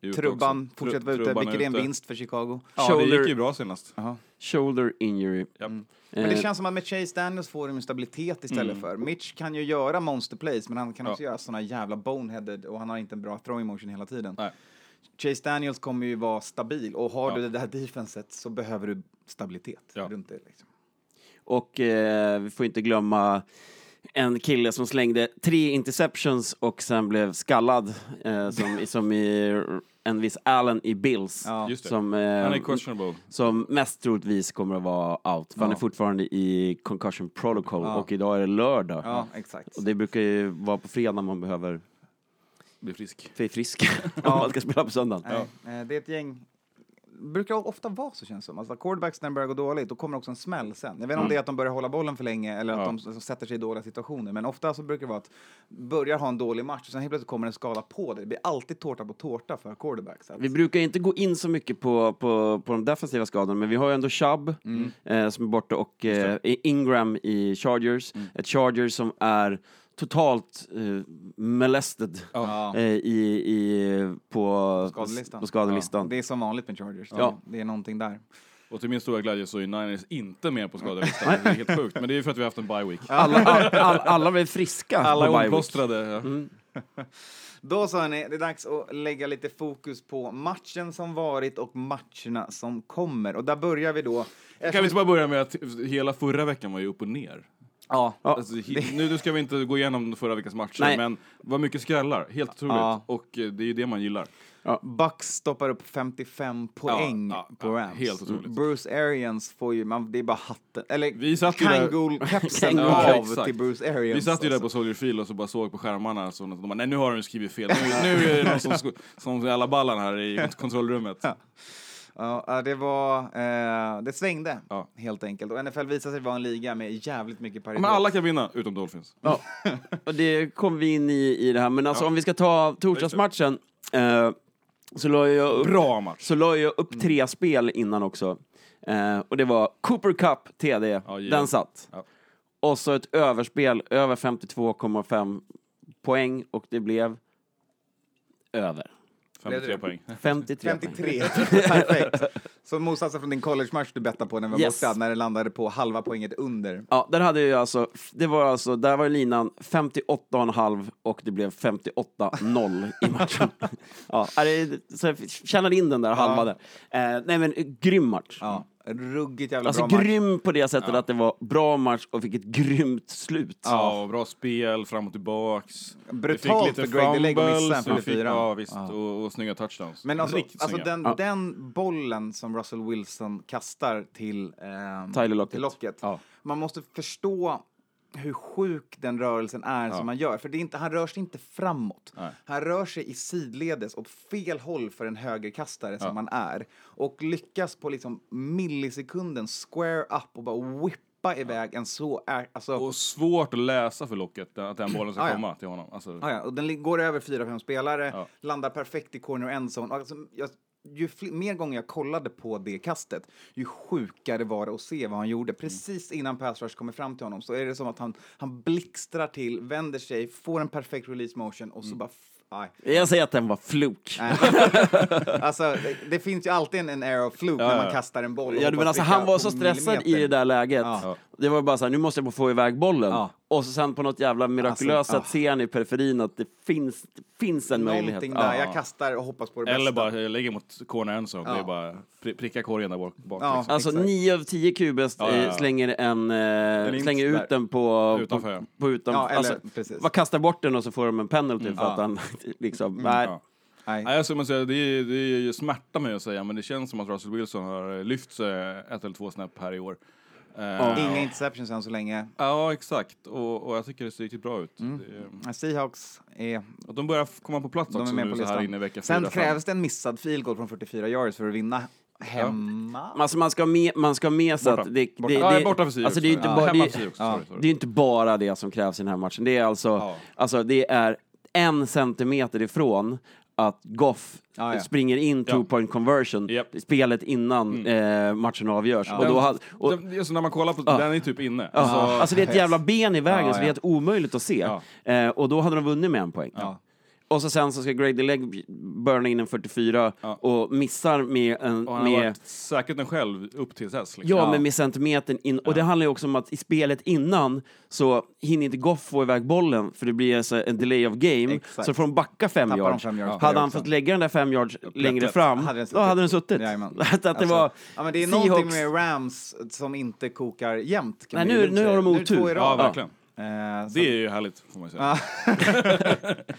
Ut Trubban också. fortsätter vara ute, Trubban är vilket är en vinst för Chicago. Ja, det Shoulder- gick ju bra senast. Shoulder injury. Japp. Men det Eh, känns som att med Chase Daniels får de en stabilitet istället för. Mitch kan ju göra monster plays, men han kan också Ja. göra såna jävla boneheaded och han har inte en bra throwing motion hela tiden. Nej. Chase Daniels kommer ju vara stabil och har Ja. du det där defenset så behöver du stabilitet Ja. runt det. Liksom. Och eh, vi får inte glömma en kille som slängde tre interceptions och sen blev skallad, eh, som, som i en viss Allen i Bills. Ja. Just det. Som, Han är eh, questionable. som mest troligtvis kommer att vara out, för han Ja. är fortfarande i concussion protocol Ja. och idag är det lördag. Ja, exakt. Och det brukar ju vara på fredag man behöver Blir frisk. bli frisk om man ska spela på söndagen. Nej, eh, det är ett gäng brukar ofta vara så känns det som. Alltså, quarterbacks när det börjar gå dåligt, då kommer också en smäll sen. Jag vet inte om det är att de börjar hålla bollen för länge eller att Ja. de s- sätter sig i dåliga situationer, men ofta så brukar det vara att börjar ha en dålig match och sen helt plötsligt kommer en skada på det. Det blir alltid tårta på tårta för quarterbacks. Att, Vi brukar inte gå in så mycket på, på, på de defensiva skadorna, men vi har ju ändå Chubb Mm. eh, som är borta och eh, Ingram i Chargers. Mm. Ett Chargers som är totalt eh, molested ja, eh, i, i, på, skadelistan. På skadelistan. det är som vanligt med Chargers. Ja. Det är någonting där. Och till min stora glädje så är Niners inte med på skadelistan. Det är helt sjukt. Men det är ju för att vi har haft en bye week. Alla, all, all, alla blev friska Alla på är omplåstrade. Ja. Då sa ni, det är dags att lägga lite fokus på matchen som varit och matcherna som kommer. Och där börjar vi då. Kan vi inte bara börja med att hela förra veckan var ju upp och ner? Ja, Ja. Alltså, nu, nu ska vi inte gå igenom förra veckans matcher, Nej. men var mycket skrällar. Helt otroligt. Ja. Och eh, det är ju det man gillar. Bucks stoppar upp 55 poäng ja, på ja, Rams. helt otroligt. Bruce Arians får ju, man, det är bara hatten, eller Vi satt ju där- Kangol-kepsen Kangol, av exakt. till Bruce Arians. Vi satt ju där alltså. på Soldier Field och så bara såg på skärmarna så de bara, nej nu har de skrivit fel. Nu, nu är det någon som, sko- som alla ballan här i kontrollrummet. Ja, det var, eh, det svängde Ja. helt enkelt. Och NFL visade sig vara en liga med jävligt mycket paritet. Men alla kan vinna, utom Dolphins. Ja, och det kom vi in i, i det här. Men alltså Ja. om vi ska ta torsdagsmatchen, eh, så la jag upp, Bra match. så la jag upp tre spel innan också. Eh, och det var Cooper Cup TD, ja. den satt. Ja. Och så ett överspel, över 52,5 poäng och det blev över. 53 poäng. 53 poäng. 53, perfekt. Så motsatsen från din college-match du bettade på när vi var Yes. borta, när det landade på halva poänget under. Ja, där hade jag alltså, det var alltså, där var linan 58,5 och det blev 58-0 i matchen. ja, är det, så jag tjänade in den där halva där. Eh, nej men, grym match. Ja, ruggigt jävla Alltså bra match. grym på det sättet att det var bra match och fick ett grymt slut. Ja, bra spel, fram och tillbaks. Brutalt för Greg Delego missa fumbles, en vi fick- 44. Ja, visst. Ja. Och, och snygga touchdowns. Men alltså, Riktigt alltså snygga. den, Ja. den bollen som Russell Wilson kastar till, ehm, Tyler Lockett. till Lockett. Ja. Man måste förstå hur sjuk den rörelsen är som man gör. För det är inte, han rör sig inte framåt. Nej. Han rör sig i sidledes åt fel håll för en högerkastare som han är. Och lyckas på liksom millisekunden square up och bara whippa iväg en så... Är, alltså, Och svårt att läsa för locket, att den bollen ska Ah, ja. komma till honom. Alltså, Ja, ja, och den går över fyra, fem spelare, Ja. landar perfekt i corner endzone. Alltså, jag, ju fler, mer gånger jag kollade på det kastet, ju sjukare var det att se vad han gjorde. Precis innan pass rush kommer fram till honom så är det som att han, han blixtrar till, vänder sig, får en perfekt release motion och så bara... f- Nej. Jag säger att den var fluk. Alltså, det, det finns ju alltid en, en air of fluke Ja, när ja. man kastar en boll. Ja, men alltså, han var så stressad i det där läget. Ja. Det var bara så här, nu måste jag bara få iväg bollen. Och så sen på något jävla mirakulöst Alltså, sätt ah. ser han i periferin att det finns, det finns en möjlighet. Någonting där, jag kastar och hoppas på det Eller bästa. bara lägga mot corner endzone. Det Ja. är bara pri- pricka korgen där bak. bak Ja. liksom. Alltså Exakt. 9 av 10 QBs Ja, ja, ja. eh, slänger, en, eh, slänger ut den på, Utanför, på, på utan, Ja, eller- alltså, precis. vad kastar bort den och så får de en penalty för Ja. att han liksom, nej. Ja. Nej. Nej, alltså, man säger, det, är, det är ju smärta mig att säga, men det känns som att Russell Wilson har eh, lyft sig ett eller två snäpp här i år. Eh, Inga interceptions än så länge. Ja, exakt. Och, och jag tycker det ser riktigt bra ut. Mm. Det, Seahawks är och de börjar komma på plats De är också med nu på så här inne i vecka Sen krävs det en missad field goal från 44 yards för att vinna hemma. Alltså man ska ha med, man ska ha med sig Borta. att det, Borta. det, Ja, det, borta för Seahawks. alltså det är ju inte Ja, det, sorry. det är inte bara det som krävs i den här matchen. Det är alltså, Ja. alltså det är en centimeter ifrån att Goff Ja, ja. springer in Ja. two point conversion, Japp. spelet innan eh, matchen avgörs. Och Den- då hade, och, den, alltså när man kollar på Ja. den är typ inne. alltså, alltså det är ett jävla ben i vägen Ja, så det är ja. helt omöjligt att se. Ja. Eh, och då hade de vunnit med en poäng. Ja. Och så sen så ska Grady Legg burna in en 44 Ja. och missar med en... Och han har med, varit säkert den själv upp till dess. Liksom. Ja, men med centimetern in. Och det handlar ju också om att i spelet innan så hinner inte Goff få iväg bollen för det blir alltså en delay of game. Exakt. Så får de backa fem Tappar yards. fem yards hade han fått lägga den där fem yards längre fram, Hade då hade den suttit. Så att det Alltså, var... ja, men det är Seahawks- någonting med Rams som inte kokar jämnt. Nej, nu- nu har de Nu är två otur. i Ja, rad. verkligen. Eh, så- Det är ju härligt, får man säga.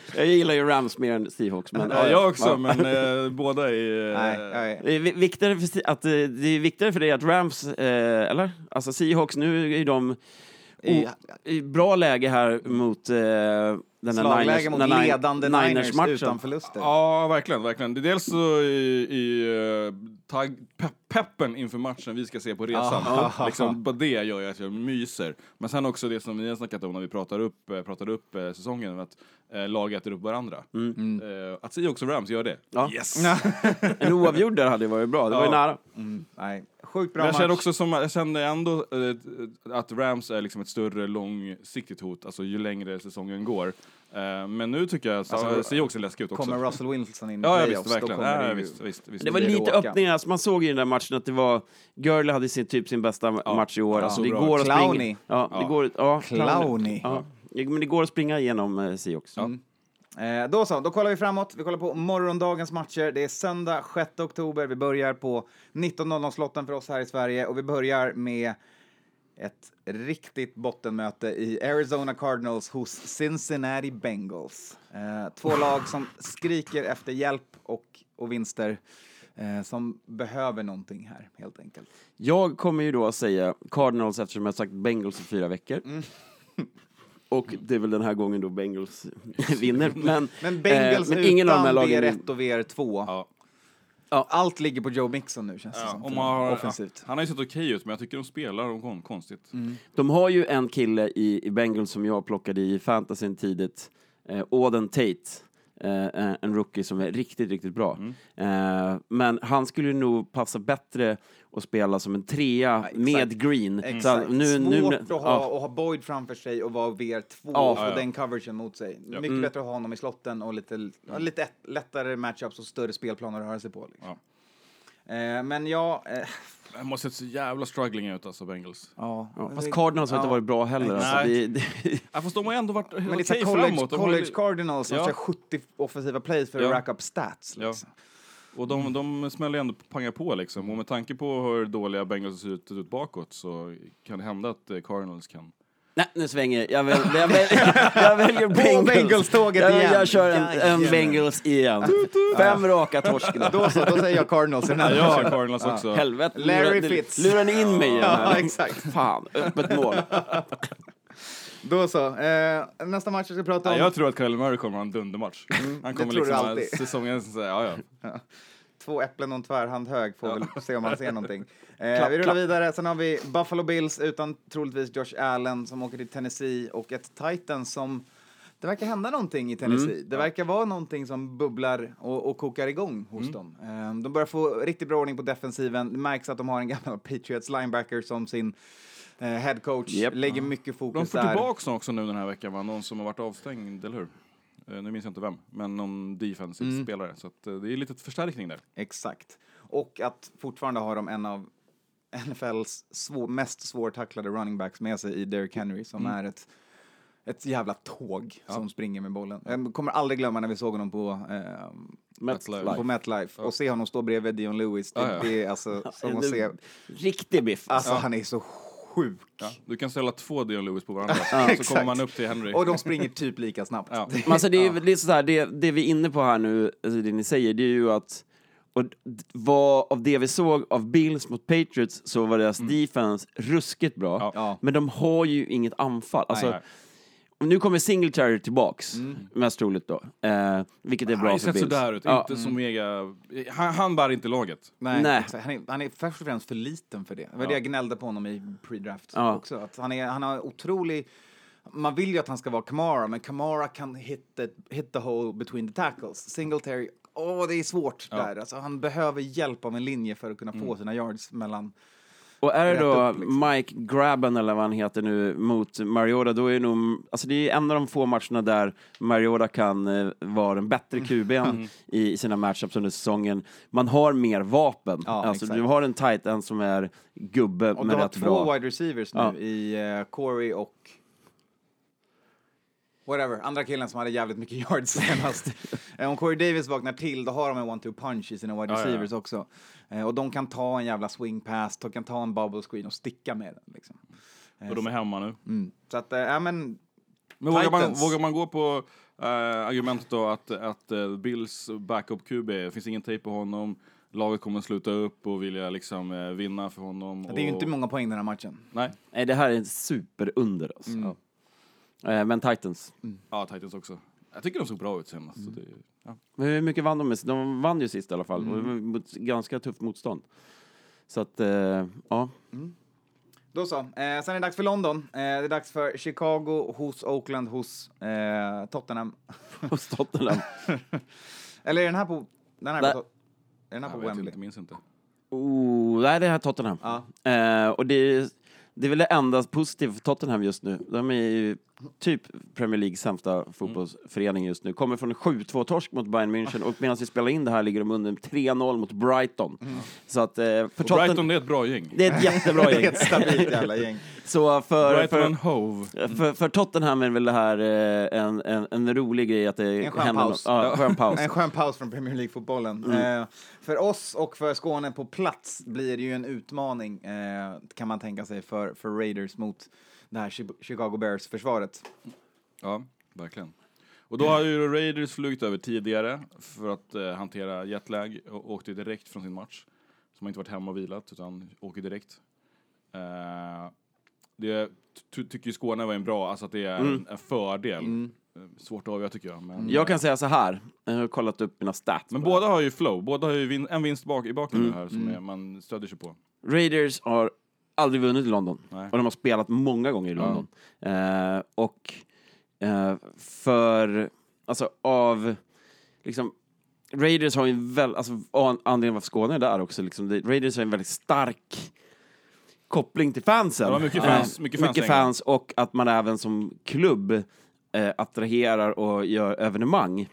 Jag gillar ju Rams mer än Seahawks. Men, Ja, jag också, men eh, båda är... Nej, eh, nej. Det är vi- viktigare för, att, eh, det är viktigare för dig att Rams, eh, eller? Alltså Seahawks, nu är de I- i bra läge här mot eh, den här Slagläge Niners- mot ledande Niners, matchen. utan förluster. Ja, verkligen. verkligen. Det är dels så i, i eh, tag, pe peppen inför matchen vi ska se på resan. Ja. Liksom, bara det gör ju att jag myser. Men sen också det som vi har snackat om när vi pratar upp, eh, pratar upp eh, säsongen, att eh, lag äter upp varandra. Eh, att Seahawks och Rams gör det. Ja. Yes! En oavgjord där hade varit bra, det var ju Ja. nära. Mm, nej. Sjukt bra Men jag match. känner också som, jag känner ändå eh, att Rams är liksom ett större långsiktigt hot, alltså ju längre säsongen går. Eh, men nu tycker jag att Alltså, Seahawks ser läskigt ut också. Kommer Russell Wilson in i Ja, ja visst, verkligen. Ja, det visst, visst, visst. Det var det lite råka. öppningar, alltså man såg ju i den där matchen att det var Gurley hade sin, typ sin bästa match i år. Ja, alltså, så det går att springa. Ja, det Ja. går, ja, Clowney. Ja. Ja, Men det går att springa igenom eh, Seahawks. Eh, då så, då kollar vi framåt. Vi kollar på morgondagens matcher. Det är söndag 6 oktober. Vi börjar på 19.00-slotten för oss här i Sverige och vi börjar med ett riktigt bottenmöte i Arizona Cardinals hos Cincinnati Bengals. Eh, två lag som skriker efter hjälp och, och vinster. Eh, som behöver någonting här, helt enkelt. Jag kommer ju då att säga Cardinals eftersom jag har sagt Bengals i fyra veckor. Mm. Och det är väl den här gången då Bengals vinner. Men, Men Bengals eh, men ingen utan lagen... VR1 och VR2. Ja. Ja, allt ligger på Joe Mixon nu, känns det Ja, som. om man har, offensivt. Han har ju sett okej ut, men jag tycker de spelar konstigt. De har ju en kille i, i Bengals som jag plockade i fantasyn tidigt, eh, Auden Tate. Eh, en rookie som är riktigt, riktigt bra. Eh, men han skulle ju nog passa bättre att spela som en trea exakt. med Green. Exakt. Så nu, Svårt nu, att, ha, ja. att ha Boyd framför sig och vara VR2 Ja. och få Ja, ja. den coveragen mot sig. Mycket Mm. bättre att ha honom i slotten och lite, ja, lite ett, lättare matchups och större spelplaner att röra sig på. Liksom. Eh, men ja, eh, Det måste se så jävla struggling ut alltså, Bengals. ja. Ja, fast Cardinals har inte Ja. varit bra heller. Alltså. Nej. Det, det, Ja, fast de har ändå varit okej här college, framåt. College Cardinals som Ja. kör 70 offensiva plays för att Ja. rack up stats. Ja. Och de, de smäller ändå panga på liksom. Och med tanke på hur dåliga Bengals ser ut, ut bakåt så kan det hända att eh, Cardinals kan... nej, nu svänger jag. Väl, jag, väl, jag väljer Bengals. Bengals-tåget jag, igen. Jag kör en, en. Bengals igen. Fem raka torsk. Då så, då säger jag Cardinals i den Ja, jag kör Cardinals också. Helvete. Larry Fitz. Lurar ni in mig igen? Ja, här? exakt. Fan, öppet mål. Då så. Eh, nästa match jag ska prata om. Ja, jag tror att Kyle Murray kommer ha en dundermatch. Han Mm, det kommer liksom ha säsongen så ja ja. Två äpplen och en tvärhand hög får väl se om man ser någonting. Eh, Klapp, vi rullar klapp. vidare. Sen har vi Buffalo Bills utan troligtvis Josh Allen som åker till Tennessee och ett Titans som det verkar hända någonting i Tennessee. Det verkar vara någonting som bubblar och, och kokar igång hos dem. Eh, de börjar få riktigt bra ordning på defensiven. Det märks att de har en gammal Patriots linebacker som sin eh, head coach. Japp. Lägger mycket De fokus får där. tillbaks någon också nu den här veckan va? Någon som har varit avstängd, eller hur? Eh, nu minns jag inte vem, men någon defensiv Mm. spelare. Så att, eh, det är lite förstärkning där. Exakt. Och att fortfarande har de en av NFLs svår, mest svårtacklade running backs med sig i Derrick Henry som Mm. är ett, ett jävla tåg som springer med bollen. Jag kommer aldrig glömma när vi såg honom på, eh, MetLife. på MetLife och se honom stå bredvid Dion Lewis. Det, Ja, ja. det är alltså som att se, Riktig biff. alltså han är så sjuk. Ja, du kan ställa två Dion Lewis på varandra, så kommer man upp till Henry. Och de springer typ lika snabbt. Ja. Men alltså det är väl lite sådär, det, det vi är inne på här nu, alltså det ni säger, det är ju att och vad, av det vi såg av Bills mot Patriots så var deras defense ruskigt bra. Ja. Men de har ju inget anfall. Alltså, Nej. och nu kommer Singletary tillbaks, Mm. mest troligt då. Eh, vilket är Han bra ju för Bills. sådär ut, Ja. inte så mega... Han, han bär inte laget. Nej, Nej. Han, är, han är först och främst för liten för det. Det var Ja. det jag gnällde på honom i pre-draft Ja. också. Att han, är, han har otrolig... Man vill ju att han ska vara Kamara, men Kamara kan hit the, hit the hole between the tackles. Singletary, åh det är svårt Ja. Mm. där. Alltså, han behöver hjälp av en linje för att kunna få sina yards mellan, Och är det rätt då liksom. Mike Grabban eller vad han heter nu mot Mariota, då är det nog, alltså det är en av de få matcherna där Mariota kan eh, vara en bättre Mm. QB i, i sina matchups under säsongen. Man har mer vapen. Ja, alltså, exakt. du har en tight end som är gubbe Och men du har rätt två bra. wide receivers nu Ja. i uh, Corey och whatever, andra killen som hade jävligt mycket yards senast. Eh, Om Corey Davis vaknar till, då har de en one-two punch i sina wide Ja, ja, ja. receivers också. Eh, och de kan ta en jävla swing pass, de kan ta en bubble screen och sticka med den. Liksom. Och de är hemma nu. Mm. Så att, eh, ja men, Men vågar man, vågar man gå på eh, argumentet då att, att eh, Bills backup QB, det finns ingen tejp på honom, laget kommer sluta upp och vilja liksom eh, vinna för honom. det är ju inte många poäng den här matchen. Nej, Nej, det här är en superunder alltså. Mm. Ja. Eh, Men Titans, ja Titans också. Jag tycker de såg bra ut senast. Mm. Så det, ja. Men hur mycket vann de med? De vann ju sist i alla fall, Mm. ganska tufft motstånd. Så att, eh, ja. Då så. Eh, sen är det dags för London. Eh, det är dags för Chicago hos Oakland hos eh, Tottenham. Och Tottenham. Eller är den här på... Den här på, är den här Jag på vet Wembley? inte, minns inte. Oh, nej, det här är Tottenham. Ja. Eh, och det är, det är väl det enda positiva för Tottenham just nu. De är ju typ Premier Leagues sämsta fotbollsförening just nu. Kommer från en 7-2-torsk mot Bayern München och medan vi spelar in det här ligger de under 3-0 mot Brighton. Så att eh, för Och Tottenham... Brighton är ett bra gäng. Det är ett jättebra Det är gäng. ett stabilt jävla gäng. Så för, Brighton and för, Hove. för, för Tottenham är väl det här eh, en, en, en rolig grej att det En skön händer paus. något. Ja, skön paus. En skön paus från Premier League-fotbollen. Eh, för oss och för Skåne på plats blir det ju en utmaning, eh, kan man tänka sig, för, för Raiders mot det här Chi- Chicago Bears-försvaret. Ja, verkligen. Och då har ju Raiders flugit över tidigare för att eh, hantera jetlag och åkte direkt från sin match. Som inte varit hemma och vilat utan åker direkt. Eh, det ty tycker ju Skåne var en bra, alltså att det är en, en fördel. Eh, Svårt att avgöra tycker jag. Men, Jag kan säga så här, jag har kollat upp mina stats. men båda har ju flow, båda har ju vin en vinst bak, i baken Mm. nu här som är, man stödjer sig på. Raiders har aldrig vunnit i London. Nej. Och de har spelat många gånger i Ja. London. Eh, och eh, för, alltså av, liksom, Raiders har ju en väl, alltså an- anledningen varför Skåne är där också, liksom, Raiders har en väldigt stark koppling till fansen. Ja, mycket fans- Eh, mycket fans mycket fans och att man även som klubb eh, attraherar och gör evenemang.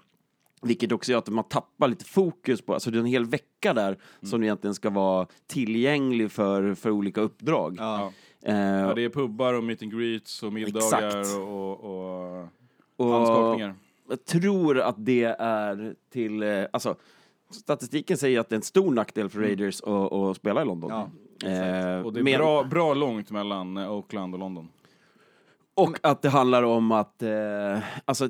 Vilket också gör att man tappar lite fokus på, alltså det är en hel vecka där Mm. som egentligen ska vara tillgänglig för, för olika uppdrag. Ja. Eh, Ja, det är pubbar och meet and greets och middagar Exakt. och, och, och handskakningar. jag tror att det är till, eh, alltså statistiken säger att det är en stor nackdel för Raiders att, att spela i London. Ja, Eh, Och det är men- bra, bra långt mellan Oakland och London. Och att det handlar om att, eh, alltså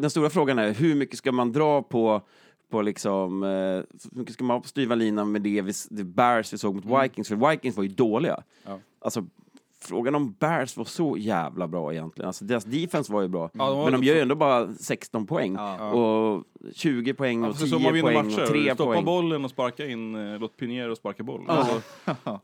den stora frågan är hur mycket ska man dra på på liksom, eh, hur mycket ska man ha på styva linan med det, vi, det Bears vi såg mot Vikings, för Vikings var ju dåliga. Ja. Alltså, frågan om Bears var så jävla bra egentligen. Alltså, deras defense var ju bra, Ja, var men de gör ju ändå bara 16 poäng. Ja. Och 20 poäng Ja, och för så 10 man vinner poäng matcher, och 3 stoppa poäng. bollen och sparka in, eh, låt Pinheiro sparka boll. Alltså,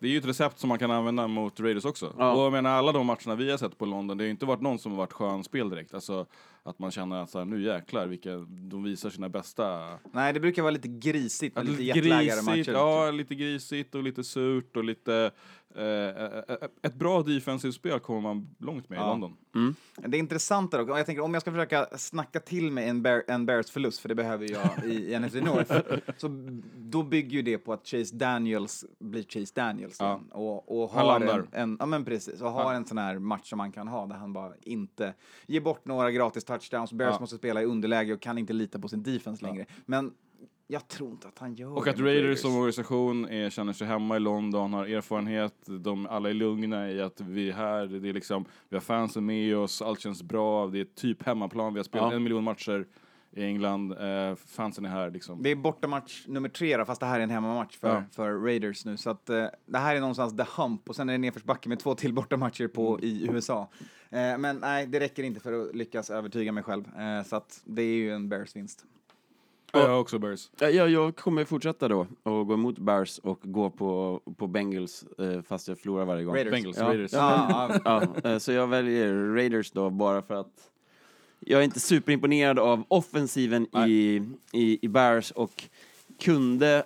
det är ju ett recept som man kan använda mot Raiders också. Ja. Och jag menar, alla de matcherna vi har sett på London, det har ju inte varit någon som har varit skön spel direkt. Alltså att man känner att så här, nu jäklar, vilka, de visar sina bästa... Nej, det brukar vara lite grisigt Ja, lite lite jetlaggade matcher. ja, lite grisigt och lite surt och lite... Eh, eh, eh, ett bra defensivt spel kommer man långt med i Ja. London. Det intressanta dock, och jag tänker om jag ska försöka snacka till mig en, Bear, en Bears förlust, för det behöver jag i, i NFC North, så då bygger ju det på att Chase Daniels blir Chase Daniels. Ja. Och, och Han har landar. en, en, ja men precis, och har en sån här match som man kan ha där han bara inte ger bort några gratis touchdowns. Bears Ja. måste spela i underläge och kan inte lita på sin defense längre. Men jag tror inte att han gör Och det att mot Raiders som organisation är, känner sig hemma i London, har erfarenhet, de alla är lugna i att vi är här, det är liksom, vi har fansen med oss, allt känns bra, det är typ hemmaplan, vi har spelat Ja. en miljon matcher i England, eh, fansen är här liksom. Det är bortamatch nummer tre då, fast det här är en hemmamatch för, Ja. för Raiders nu. Så att eh, det här är någonstans the hump och sen är det nedförsbacke med två till bortamatcher på Mm. i USA. Eh, men nej, det räcker inte för att lyckas övertyga mig själv. Eh, så att det är ju en Bears vinst. Ja, jag har också Bears. Ja, jag, kommer fortsätta då och gå emot Bears och gå på, på Bengals eh, fast jag förlorar varje gång. Raiders. Bengals, Ja. Raiders. Ja, ja. Ja, eh, så jag väljer Raiders då bara för att jag är inte superimponerad av offensiven i, i, i Bears och kunde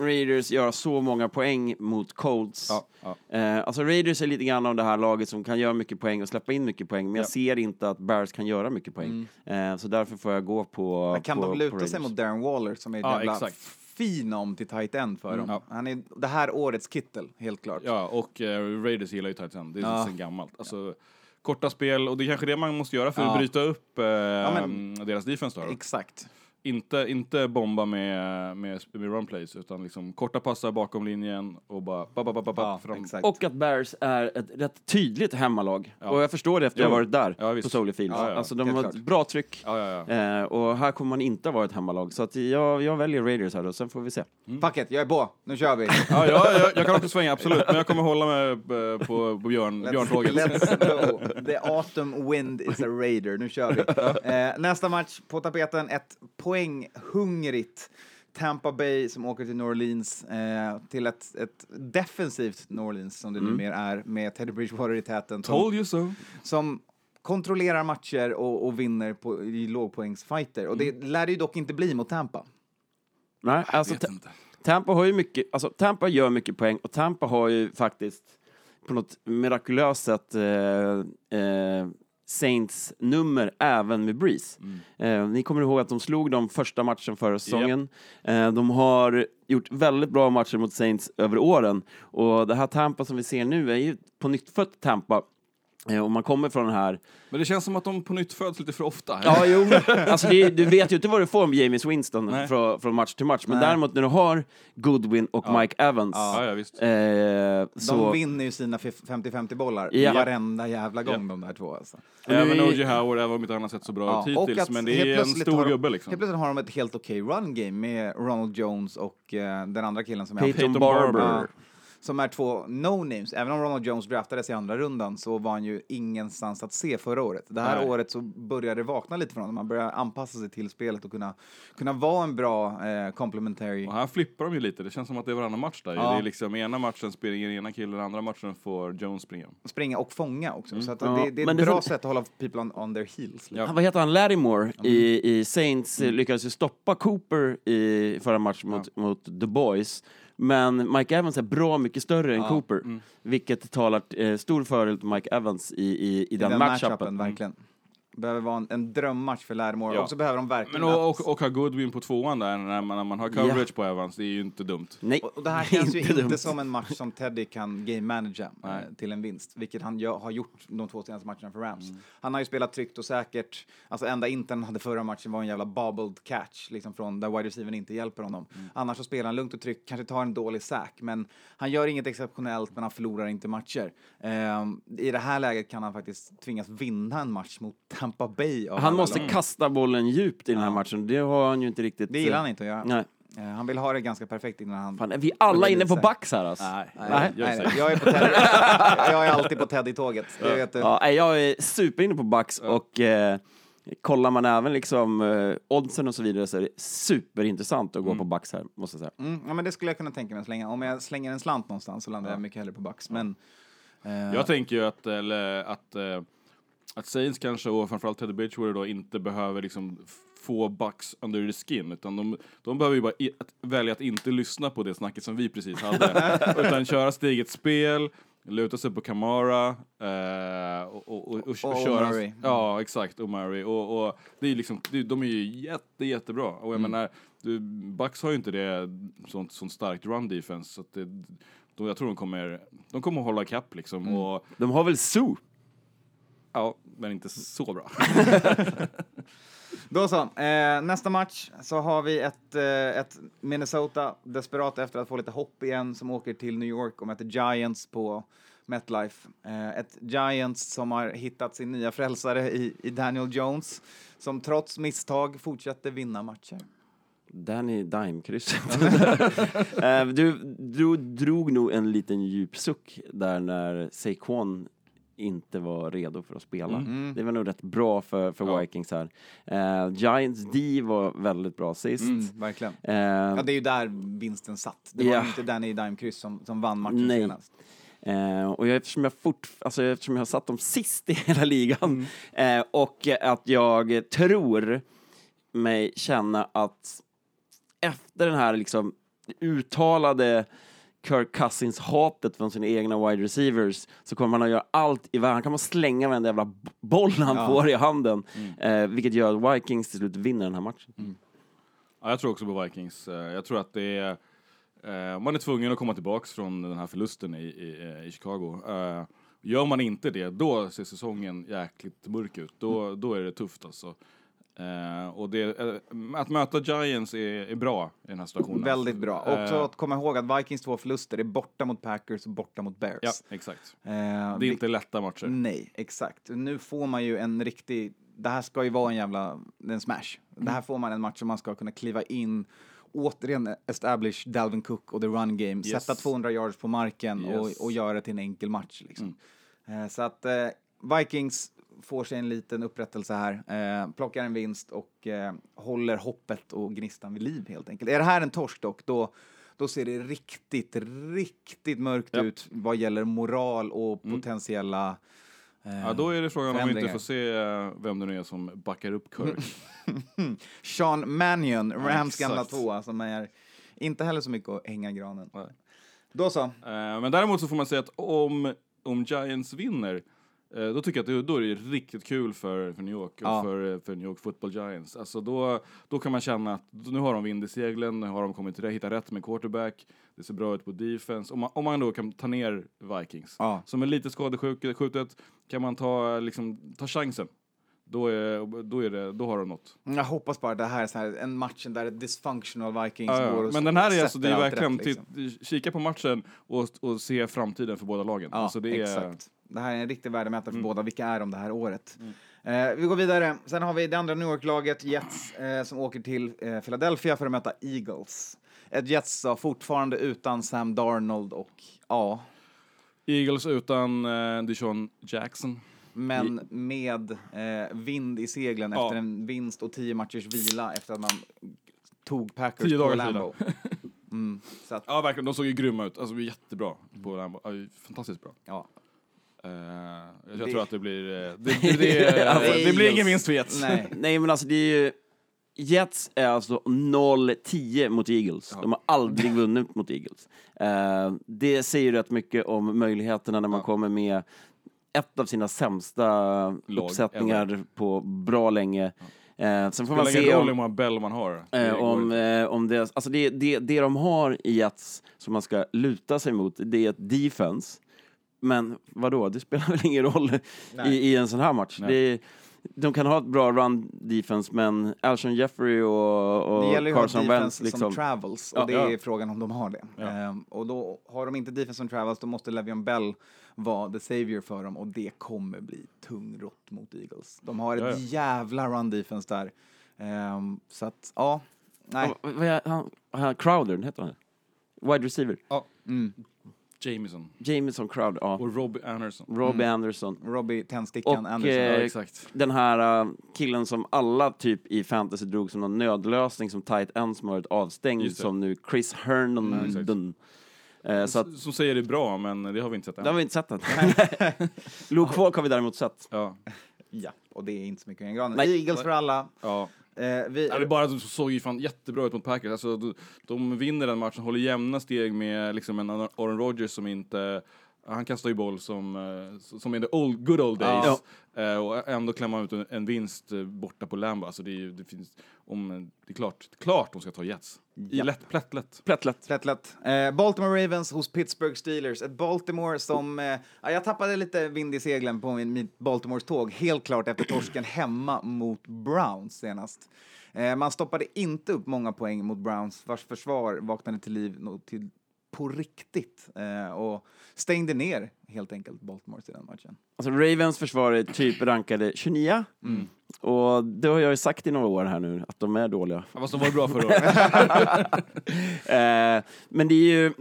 Raiders göra så många poäng mot Colts. Ja, ja. Eh, alltså Raiders är lite grann av det här laget som kan göra mycket poäng och släppa in mycket poäng, men jag Ja. ser inte att Bears kan göra mycket poäng. Eh, så därför får jag gå på Men kan på, de luta sig mot Darren Waller som är Ja, jävla exakt. finom till tight end för dem? Ja. Han är det här årets kittel, helt klart. Ja, och eh, Raiders gillar ju tight end. Det är Ja. sen gammalt. Alltså, korta spel, och det är kanske det man måste göra för Ja. att bryta upp eh, men- deras defense då. Exakt. Inte, inte bomba med, med, med run plays, utan liksom korta passar bakom linjen och bara... Ba, ba, ba, ba, Ja, fram. exakt. Och att Bears är ett rätt tydligt hemmalag. Ja. Och jag förstår det efter jag Jo. varit där Ja, på. Soldier Field. Ja, ja, Alltså de helt har klart. ett bra tryck. Ja, ja, ja. Eh, och här kommer man inte ha varit hemmalag. Så att jag, jag väljer Raiders här då, sen får vi se. Fuck it, jag är på. Nu kör vi. ja, ja jag, jag kan också svänga, absolut. Men jag kommer hålla mig eh, på, på björn, björntåget. Let's go. The autumn wind is a raider. Nu kör vi. Eh, nästa match på tapeten, ett poänghungrigt Tampa Bay som åker till New Orleans eh, till ett, ett defensivt New Orleans som det numera är med Teddy Bridgewater i täten som, Told you so. som kontrollerar matcher och, och vinner på, i lågpoängsfighter. Och det lär det ju dock inte bli mot Tampa. Nej, alltså. Tampa har ju mycket, alltså Tampa gör mycket poäng och Tampa har ju faktiskt på något mirakulöst sätt eh, eh, Saints nummer även med Breeze. Eh, ni kommer ihåg att de slog dem första matchen förra säsongen. Eh, de har gjort väldigt bra matcher mot Saints över åren och det här Tampa som vi ser nu är ju på nytt fött Tampa. Eh, och man kommer från den här Men det känns som att de på nytt föds lite för ofta. Ja, jo, alltså det, du vet ju inte vad du får med James Winston från, från match till match, men Nej. däremot när du har Goodwin och Ja. Mike Evans, ja, ja visst. eh, De så... vinner ju sina fif- 50-50 bollar Ja. varenda jävla gång de där två. Alltså. Även nu är- O.J. Howard, även om inte han har sett så bra Ja, ut och hittills. att Men det är en stor de- gubbe liksom. Helt plötsligt har de ett helt okej run game med Ronald Jones och eh, den andra killen som är Peyton Peyton Barber. Barber. Som är två no-names. Även om Ronald Jones draftades i andra rundan så var han ju ingenstans att se förra året. Det här Nej. året så började det vakna lite för honom. Man börjar anpassa sig till spelet och kunna, kunna vara en bra eh, complementary. Och här flippar de ju lite. Det känns som att det är varannan match där. Ja. Det är liksom ena matchen springer ena killen, andra matchen får Jones springa. Springa och fånga också. Så att Ja, det, det är men ett det bra får- sätt att hålla people on, on their heels. liksom. Ja. Han, vad heter han? Lattimore i, Mm. i Saints eh, lyckades ju stoppa Cooper i förra matchen mot, mot The Boys. Men Mike Evans är bra mycket större än Ja, Cooper, mm. vilket talar eh, stor fördel till Mike Evans i, i, i den, Den matchupen. matchupen, verkligen. Behöver vara en, en drömmatch för Lattimore. Ja. Och så behöver de Men verkligen och, att- och, och ha Goodwin på tvåan där när man, när man har coverage på Evans, det är ju inte dumt. Nej, Och och det här känns ju inte inte som en match som Teddy kan game managera eh, till en vinst, vilket han gö- har gjort de två senaste matcherna för Rams. Mm. Han har ju spelat tryggt och säkert. Alltså enda intern hade förra matchen var en jävla bobbled catch, liksom från där wide receivern inte hjälper honom. Mm. Annars så spelar han lugnt och tryggt, kanske tar en dålig sack, men han gör inget exceptionellt, men han förlorar inte matcher. Ehm, I det här läget kan han faktiskt tvingas vinna en match mot Tampa Bay. av Han alla måste lag. kasta bollen djupt i den här Ja. matchen. Det har han ju inte riktigt... Det gillar han inte att göra. Nej. Eh, han vill ha det ganska perfekt innan han... Fan, är vi alla inne på. Bucks här alltså? Nej, Nej, jag nej, nej, jag är på Teddy. jag är alltid på Teddy-tåget. Det vet du. Ja, nej, jag är superinne på Bucks och eh, kollar man även liksom eh, oddsen och så vidare så är det superintressant att gå på Bucks här, måste jag säga. Mm, ja, men det skulle jag kunna tänka mig att slänga. Om jag slänger en slant någonstans så landar jag mycket hellre på Bucks. Men, eh, Jag tänker ju att, eller, att, eh, att Saints kanske, och framförallt Teddy Bridgewater då, inte behöver liksom få Bucks under the skin, utan de, de behöver ju bara i, att välja att inte lyssna på det snacket som vi precis hade, utan köra sitt eget spel, luta sig på Kamara eh, och, och, och, och, Och köra... Murray. Ja, exakt, och Murray. Och, och det är liksom, det, de är ju jätte, jättebra. Och jag menar, du, Bucks har ju inte det sånt, sånt starkt run defense, så att det, de, jag tror de kommer, de kommer att hålla kapp liksom. Och, De har väl Sue? Ja, men inte så bra. Då så, eh, nästa match så har vi ett, eh, ett Minnesota desperat efter att få lite hopp igen som åker till New York och möter Giants på MetLife. Eh, ett Giants som har hittat sin nya frälsare i, i Daniel Jones som trots misstag fortsätter vinna matcher. Danny Dime-krysset. Eh, du, du drog nog en liten djup suck där när Saquon inte var redo för att spela. Det var nog rätt bra för, för Ja. Vikings här. Eh, Giants D var väldigt bra sist. Mm, verkligen. Eh, Ja, det är ju där vinsten satt. Det var Ja. inte Danny Dime-kryss som, som vann matchen Nej. senast. Eh, och jag, eftersom, jag fort, alltså, eftersom jag har satt dem sist i hela ligan Mm. eh, och att jag tror mig känna att efter den här liksom uttalade Kirk Cousins-hatet från sina egna wide receivers så kommer han att göra allt i världen. Han kommer slänga varenda jävla boll han Ja. får i handen. Mm. Eh, vilket gör att Vikings till slut vinner den här matchen. Ja, jag tror också på Vikings. Eh, Jag tror att det är... eh, Man är tvungen att komma tillbaks från den här förlusten i, i, eh, i Chicago. Eh, Gör man inte det, då ser säsongen jäkligt mörk ut. Då, då är det tufft alltså. Eh, och det, eh, att möta Giants är, är bra i den här situationen. Väldigt bra. Också Eh, att komma ihåg att Vikings två förluster är borta mot Packers och borta mot Bears. Ja, exakt. Det är inte lätta matcher. Nej, exakt. Nu får man ju en riktig... Det här ska ju vara en jävla en smash. Det här får man en match som man ska kunna kliva in, återigen establish Dalvin Cook och the run game, Yes. sätta 200 yards på marken Yes. och, och göra det till en enkel match. Liksom. Eh, så att Vikings får sig en liten upprättelse här, eh, plockar en vinst och eh, håller hoppet och gnistan vid liv helt enkelt. Är det här en torsk dock, då, då ser det riktigt, riktigt mörkt Japp. ut vad gäller moral och potentiella eh, Ja, då är det frågan om vi inte får se eh, vem det nu är som backar upp Kirk. Sean Mannion, Rams exakt. gamla tvåa, som är inte heller så mycket att hänga i granen. Nej. Då så. Eh, Men däremot så får man säga att om, om Giants vinner, då tycker jag att det, då är det riktigt kul för, för New York och Ja. för, eh, för New York Football Giants. Alltså då, då kan man känna att nu har de vind i seglen, nu har de kommit till det, hittat rätt med quarterback, det ser bra ut på defense. Om man, om man då kan ta ner Vikings, Ja. som är lite skadeskjutet, kan man ta, liksom, ta chansen. Då, är, då, är det, då har de något. Jag hoppas bara att det här är så här, en matchen där dysfunctional Vikings Ja, går och Men den här är alltså, det är verkligen, rätt, liksom. titt- kika på matchen och, och se framtiden för båda lagen. Ja, alltså det är, exakt. Det här är en riktig värdemätare för båda. Vilka är de det här året? Eh, vi går vidare. Sen har vi det andra New York-laget, Jets, eh, som åker till eh, Philadelphia för att möta Eagles. Ett Jets då, fortfarande utan Sam Darnold och ja, Eagles utan eh, Deshaun Jackson. men med eh, vind i seglen Ja. efter en vinst och tio matchers vila efter att man tog Packers Tio på Lambeau. Mm, att, Ja, verkligen. De såg ju grymma ut. Alltså, jättebra. På Lambo. Fantastiskt bra. ja. Eh, jag Det- tror att det blir... eh, Det, det, det, Ja, det, blir ingen vinst för Jets. Nej. Nej, men alltså det är ju... Jets är alltså 0-10 mot Eagles. De har aldrig vunnit mot Eagles. Eh, det säger rätt mycket om möjligheterna när man Ja. kommer med ett av sina sämsta uppsättningar på bra länge. Eh, sen får man se om... hur många bäll man har. Eh, om, eh, om det, alltså det, det, det de har i Jets som man ska luta sig mot, det är ett defense. Men vadå, det spelar väl ingen roll i, i en sån här match. Det, de kan ha ett bra run defense, men Alshon Jeffrey och, och Det gäller ju Carson defense Wentz som liksom... travels och Ja, det ja. är frågan om de har det. Ja. Ehm, och då har de inte defense som travels då måste Le'Veon Bell vara the savior för dem och det kommer bli tungrott mot Eagles. De har ett Ja, ja. jävla run defense där. Ehm, så att, ja. Nej. Ja, han, han, Crowder, heter han Wide receiver. Mm. Jameson. Jameson Crowder, ja. Och Robbie Anderson. Robbie Anderson. Robbie Tändstickan Och, Anderson. eh, Ja, exakt. Den här uh, killen som alla typ i fantasy drog som någon nödlösning som tight end som har varit avstängd Just det. som nu Chris Herndon. exakt. Eh, så att, Som säger det är bra, men det har vi inte sett än. det har vi inte sett än. Luke Falk har vi däremot sett. Ja. Ja, och det är inte så mycket i granen. Nej. Eagles för alla. ja. Eh, vi, Ja, är bara de såg ju fan jättebra ut mot Packers. Alltså, de, de vinner den matchen, håller jämna steg med liksom en Aaron Rodgers som inte... Han kastar ju boll som, eh, som i the old, good old days. Eh, och ändå klämma ut en, en vinst borta på Lambo. Alltså det, är, det finns... Om, det är klart, klart de ska ta Jets. I Ja. lätt, plätt, lätt. Plättlätt. Lätt, lätt. Eh, Baltimore Ravens hos Pittsburgh Steelers. Ett Baltimore som... Eh, ja, jag tappade lite vind i seglen på min, mitt Baltimores tåg, helt klart efter torsken hemma mot Browns senast. Eh, man stoppade inte upp många poäng mot Browns, vars försvar vaknade till liv till, på riktigt eh, och stängde ner helt enkelt Baltimore i den matchen. Alltså Ravens försvar är typ rankade 29. Och det har jag ju sagt i några år här nu, att de är dåliga. Ja, Fast de var bra förra året. Eh, men det är ju...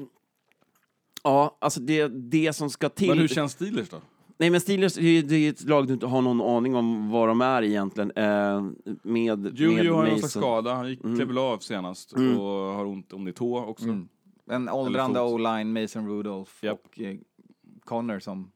Ja, alltså det, det som ska till... Men hur känns Steelers då? Nej men Steelers, det är ett lag du inte har någon aning om vad de är egentligen. Eh, med, Juju med har Mason. skada. Han gick, klev väl av senast och har ont om det tå också. En åldrande. O-line, Mason Rudolph Japp. och eh, Connor som...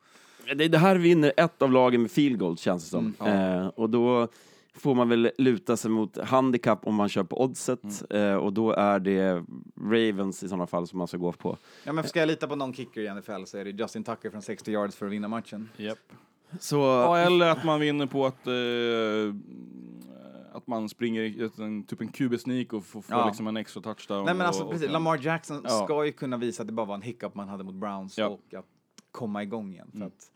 Det, det här vinner ett av lagen med field goals känns det som. Mm, ja. eh, och då får man väl luta sig mot handikapp om man kör på oddset Mm. eh, och då är det Ravens i sådana fall som man ska gå på. Ja, men ska jag lita på någon kicker i NFL så är det Justin Tucker från 60 yards för att vinna matchen. Japp. Så, Ja, eller att man vinner på att, eh, att man springer en, typ en QB-sneak och får, får Ja. liksom en extra touchdown. Nej men alltså och, och precis, kan- Lamar Jackson Ja. ska ju kunna visa att det bara var en hiccup man hade mot Browns Ja. och att komma igång igen. För Mm. att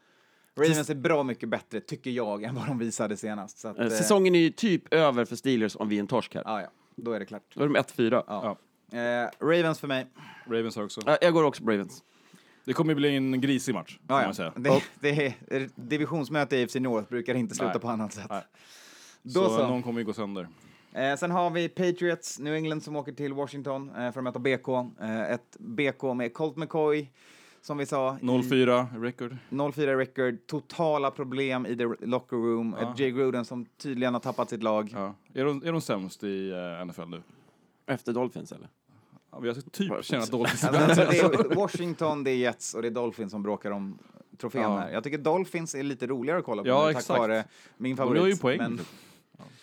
Ravens är bra mycket bättre, tycker jag, än vad de visade senast. Så att, eh, eh, säsongen är ju typ över för Steelers om vi är en torsk här. Ja, ja, då är det klart. Då är de 1-4. Ja. Eh, Ravens för mig. Ravens också. Ja, Jag går också på Ravens. Det kommer ju bli en grisig match, kan Ja, ja. Det, det är, divisionsmöte i AFC North brukar inte sluta Nej. på annat sätt. Nej. Då Så, så. någon kommer ju gå sönder. Eh, sen har vi Patriots, New England som åker till Washington eh, för att möta BK. Eh, ett BK med Colt McCoy, som vi sa. i 0-4 record. 0-4 record, totala problem i the locker room. Ja. Ett Jay Gruden som tydligen har tappat sitt lag. Ja. Är, de, är de sämst i uh, NFL nu? Efter Dolphins eller? Ja, vi har typ känner att Dolphins Alltså, alltså, det är Washington, det är Jets och det är Dolphins som bråkar om trofén Ja. här. Jag tycker Dolphins är lite roligare att kolla på Ja, nu, tack exakt. vare min De favorit. gör ju poäng. Men,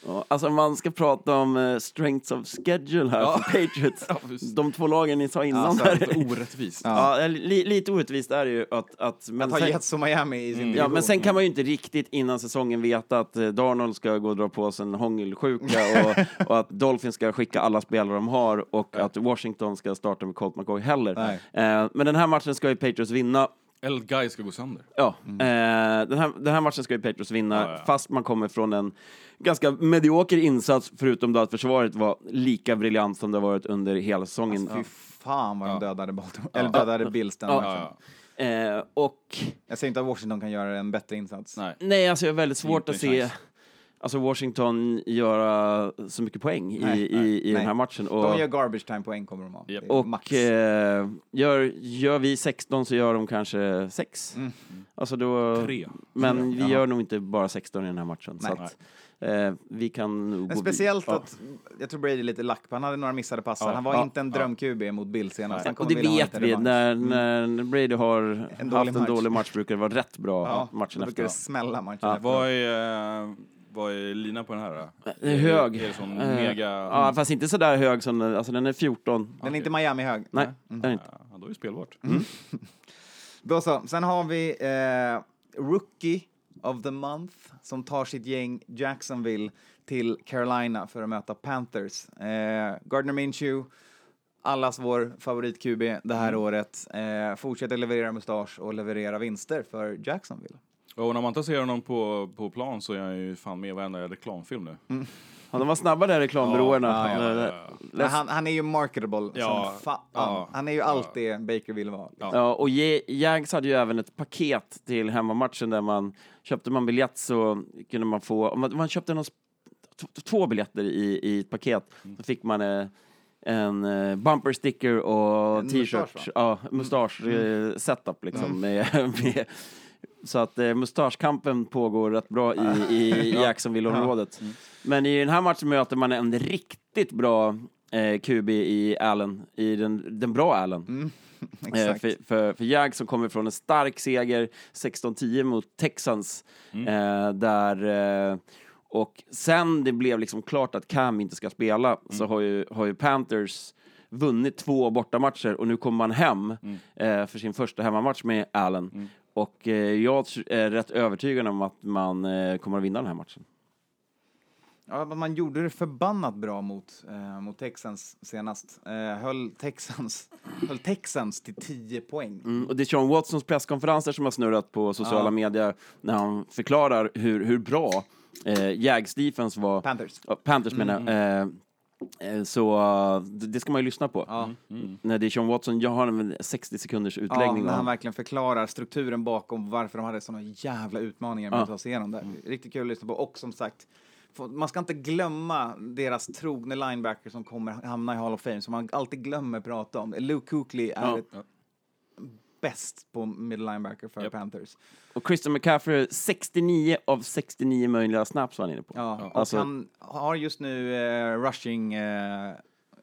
Ja, alltså man ska prata om uh, strengths of schedule här Ja. för Patriots. Ja. De två lagen ni sa innan Alltså, där. Lite orättvist. Ja. Ja, li, lite orättvist är det ju att... att men, att ha sen, Jets och Miami i sin Mm. ja, men sen kan man ju inte riktigt innan säsongen veta att eh, Darnold ska gå och dra på sig en hångelsjuka och, och att Dolphins ska skicka alla spelare de har och att Washington ska starta med Colt McCoy heller. Eh, men den här matchen ska ju Patriots vinna. Eller Guy ska gå sönder. Ja, eh, den, här, den här matchen ska ju Patriots vinna, Ja, ja. fast man kommer från en ganska medioker insats, förutom då att försvaret var lika briljant som det varit under hela säsongen. Fy fan vad de dödade Baltimore, eller dödade Bills den Ja. matchen. Eh, och Jag säger inte att Washington kan göra en bättre insats. Nej. nej, alltså jag har väldigt svårt att se chans. Alltså Washington göra så mycket poäng Nej, i, nej, i, i den nej. här matchen. Och, De gör garbage time poäng kommer de ha. Är och max. eh, gör, gör vi 16 så gör de kanske 6. Mm. Alltså då, Tre. men vi Jaha. gör nog inte bara 16 i den här matchen. Så att, eh, vi kan nog Men speciellt ja. att, jag tror Brady är lite lack på, han hade några missade passar. Ja, han var ja, inte en dröm-QB mot Bill senast. Och det vet vi, när, Mm. när Brady har En haft dålig en match. dålig match brukar det vara rätt bra Ja, matchen då brukar efter. det smälla matchen Ja. efter. Vad är, vad är linan på den här då? Det är hög. Är det sån Eh, mega... Ja, fast inte så där hög som den, alltså den är 14. Den är inte Miami-hög. Nej, Mm. den är inte. Ja, då är det spelbart. Då så. Sen har vi eh, Rookie of the Month som tar sitt gäng Jacksonville till Carolina för att möta Panthers. Eh, Gardner Minshew, allas vår favorit-QB det här året, eh, fortsätter leverera mustasch och leverera vinster för Jacksonville. Och när man inte ser honom på, på plan så är han ju fan med i varenda reklamfilm nu. Ja, de var snabba där reklambyråerna. Ja, ja, ja, han, han är ju marketable Ja, som fan. ja, han är ju allt det Baker vill vara. Ja. Ja, och Jags hade ju även ett paket till hemmamatchen där man köpte man biljett så kunde man få, om man, man köpte någon, två biljetter i, i ett paket, så fick man eh, en eh, bumper sticker och t-shirt, mustasch, ja, mustasch eh, setup liksom. Med, med, så att eh, mustaschkampen pågår rätt bra i, i Jacksonville-området. Men i den här matchen möter man en riktigt bra eh, QB i Allen, i den, den bra Allen. Eh, Exakt. för, för, för Jag som kommer från en stark seger 16-10 mot Texans. Eh, där, eh, och sen det blev liksom klart att Cam inte ska spela så har ju, har ju Panthers vunnit två bortamatcher och nu kommer man hem eh, för sin första hemmamatch med Allen. Och eh, jag är rätt övertygad om att man eh, kommer att vinna den här matchen. Ja, man gjorde det förbannat bra mot, eh, mot Texans senast. Eh, höll, Texans, höll Texans till 10 poäng. Mm, och det är Sean Watsons presskonferenser som har snurrat på sociala Ja. medier när han förklarar hur, hur bra eh, Jags defense var. Panthers. Panthers menar. Eh, eh, Så eh, det det ska man ju lyssna på. Ja. När det är Sean Watson, jag har en 60 sekunders Ja, utläggning. när han verkligen förklarar strukturen bakom varför de hade såna jävla utmaningar med Ja. att ta sig igenom det. Riktigt kul att lyssna på. Och som sagt, man ska inte glömma deras trogne linebacker som kommer hamna i Hall of Fame, som man alltid glömmer prata om. Luke Kuechly är Ja. ett bäst på middle linebacker för Japp. Panthers. Och Christian McCaffrey, 69 av 69 möjliga snaps var han inne på. Ja, och Alltså- han har just nu eh, rushing, eh,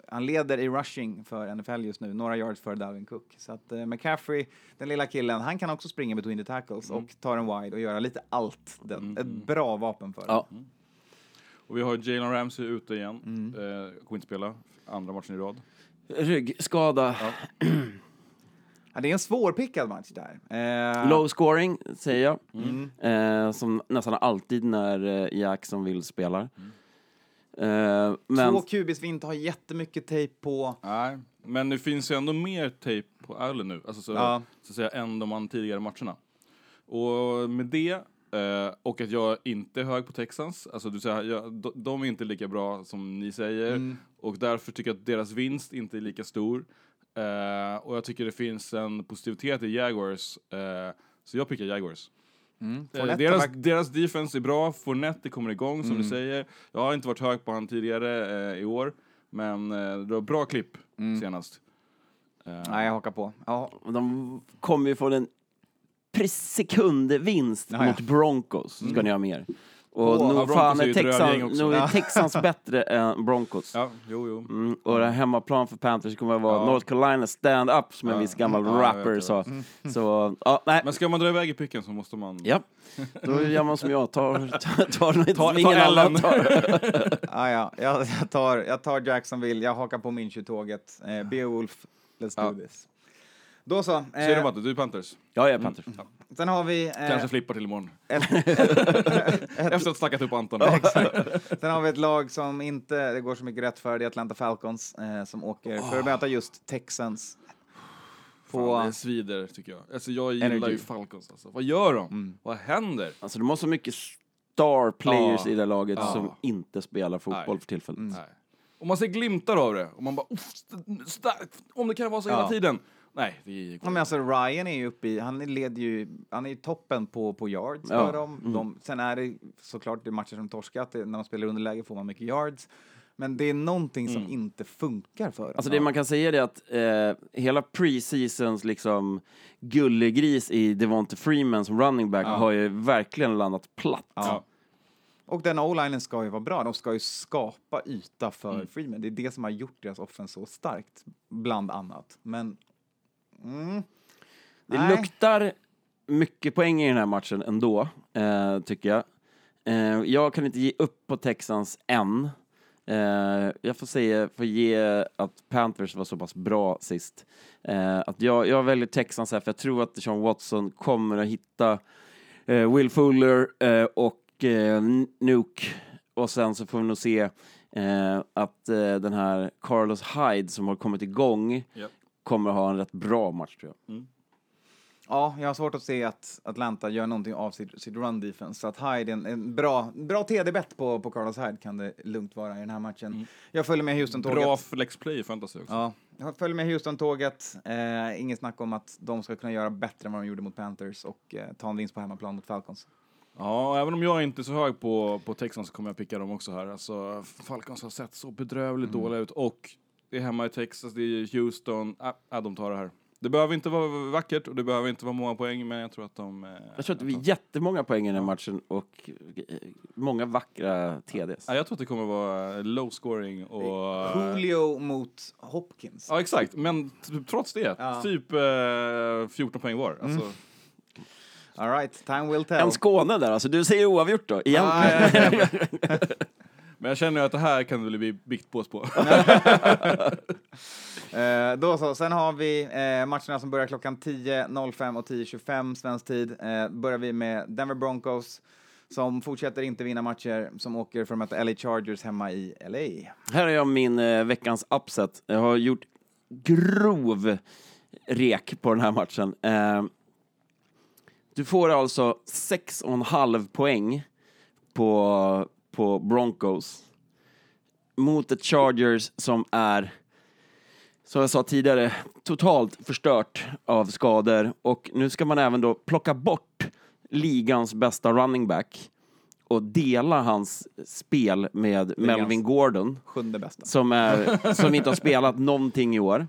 han leder i rushing för NFL just nu, några yards för Dalvin Cook. Så att eh, McCaffrey, den lilla killen, han kan också springa between the tackles och ta en wide och göra lite allt. Den, Ett bra vapen för Ja. Och vi har Jalen Ramsey ute igen. Mm. Eh, kommer inte spela andra matchen i rad. Ryggskada. Ja, det är en svårpickad match där. Eh, Low scoring, säger jag. Mm. Eh, som nästan alltid när eh, Jackson spelar. Eh, men Två kubis vi inte har jättemycket tejp på. Nej, men det finns ju ändå mer tejp på Allen nu, alltså så, Ja. så att säga, än de tidigare matcherna. Och med det, eh, och att jag inte är hög på Texans, alltså du säger, jag, de, de är inte lika bra som ni säger, Mm. och därför tycker jag att deras vinst inte är lika stor. Eh, och jag tycker det finns en positivitet i Jaguars, eh, så jag pickar Jaguars. Mm. Eh, har deras, deras defense är bra, Fournette kommer igång som Mm. du säger. Jag har inte varit hög på han tidigare eh, i år, men eh, det var bra klipp Mm. senast. Eh, Nej, jag hakar på. Ja, de kommer ju få en sekundvinst mot Broncos, ska ni ha mer. Och På- nog fan är också. nog är. Texans bättre än Broncos. Ja, jo, jo. Mm, och det här hemmaplan för Panthers kommer att vara Ja. North Carolina stand-up som en Ja. viss gammal Ja, rapper sa. jag Så, ja, nej. Men ska man dra iväg i picken så måste man... Ja, då gör man som jag, tar, tar, tar något Ta- som ta ingen Ellen. annan tar. ah, ja. Jag, jag, tar, jag tar Jacksonville, jag hakar på Minshew-tåget. Eh, Beowulf, let's Ja. do this. Då så. Säger du Eh, Matte, du är Panthers? Ja, jag är Panthers. sen har vi... Eh, Kanske flippar till imorgon. ett, Efter att ha snackat upp Anton. sen har vi ett lag som inte det går så mycket rätt för, det är Atlanta Falcons, eh, som åker för att möta just Texans. Fan, På... det svider tycker jag. Alltså jag gillar Energy. ju Falcons alltså. Vad gör de? Mm. Vad händer? Alltså, de har så mycket star players Ja. i det laget Ja. som inte spelar fotboll Nej. för tillfället. Mm. Nej. Och man ser glimtar av det. Och man bara, "Uff, st- starkt. Om det kan vara så hela Ja. tiden. Nej, det. Ja, men alltså Ryan är ju uppe i, han leder ju, han är ju toppen på, på yards Ja. för dem. Mm. De, sen är det såklart det matcher som torskat, när man spelar underläge får man mycket yards. Men det är någonting som Mm. inte funkar för dem. Alltså det man kan säga är att eh, hela preseasons liksom gullegris i Devonte Freeman som running back Ja. har ju verkligen landat platt. Ja. Och den o-linen ska ju vara bra, de ska ju skapa yta för Mm. Freeman. Det är det som har gjort deras offense så starkt, bland annat. Men... Mm, Det nej. luktar mycket poäng i den här matchen ändå, eh, tycker jag. Eh, jag kan inte ge upp på Texans än. Eh, jag får säga, får ge att Panthers var så pass bra sist. Eh, att jag, jag väljer Texans här, för jag tror att Sean Watson kommer att hitta eh, Will Fuller eh, och Nuke. Och sen så får vi nog se eh, att eh, den här Carlos Hyde som har kommit igång Japp. Kommer ha en rätt bra match tror jag. Ja, jag har svårt att se att Atlanta gör någonting av sitt, sitt run defense. Så att Hyde, en, en bra, bra TD-bett på, på Carlos Hyde kan det lugnt vara i den här matchen. Jag följer med Houston-tåget. Bra flexplay i fantasy också. Ja, jag följer med Houston-tåget. Eh, inget snack om att de ska kunna göra bättre än vad de gjorde mot Panthers och eh, ta en vinst på hemmaplan mot Falcons. Ja, även om jag inte är så hög på, på Texans så kommer jag picka dem också här. Alltså, Falcons har sett så bedrövligt Mm. dåliga ut och det är hemma i Texas, det är Houston. Äh, äh, de tar det här. Det behöver inte vara vackert och det behöver inte vara många poäng, men jag tror att de... Eh, Jag tror att det blir jättemånga poäng i den här matchen och eh, många vackra TDs. Ja, jag tror att det kommer vara low scoring och... Julio mot Hopkins. Ja, exakt. Men t- trots det, Ja. typ eh, 14 poäng var. Alltså, All right, time will tell. En Skåne där alltså, du säger oavgjort då, egentligen. Men jag känner ju att det här kan det bli biktpås på. Eh, då så, sen har vi eh, matcherna som börjar klockan 10.05 och 10.25 svensk tid. Eh, börjar vi med Denver Broncos som fortsätter inte vinna matcher, som åker för att möta LA Chargers hemma i LA. Här har jag min eh, veckans upset. Jag har gjort grov rek på den här matchen. Eh, du får alltså 6,5 poäng på, på Broncos mot ett Chargers som är, som jag sa tidigare, totalt förstört av skador. Och nu ska man även då plocka bort ligans bästa running back och dela hans spel med Melvin Gordon Sjunde bästa. som, är, som inte har spelat någonting i år.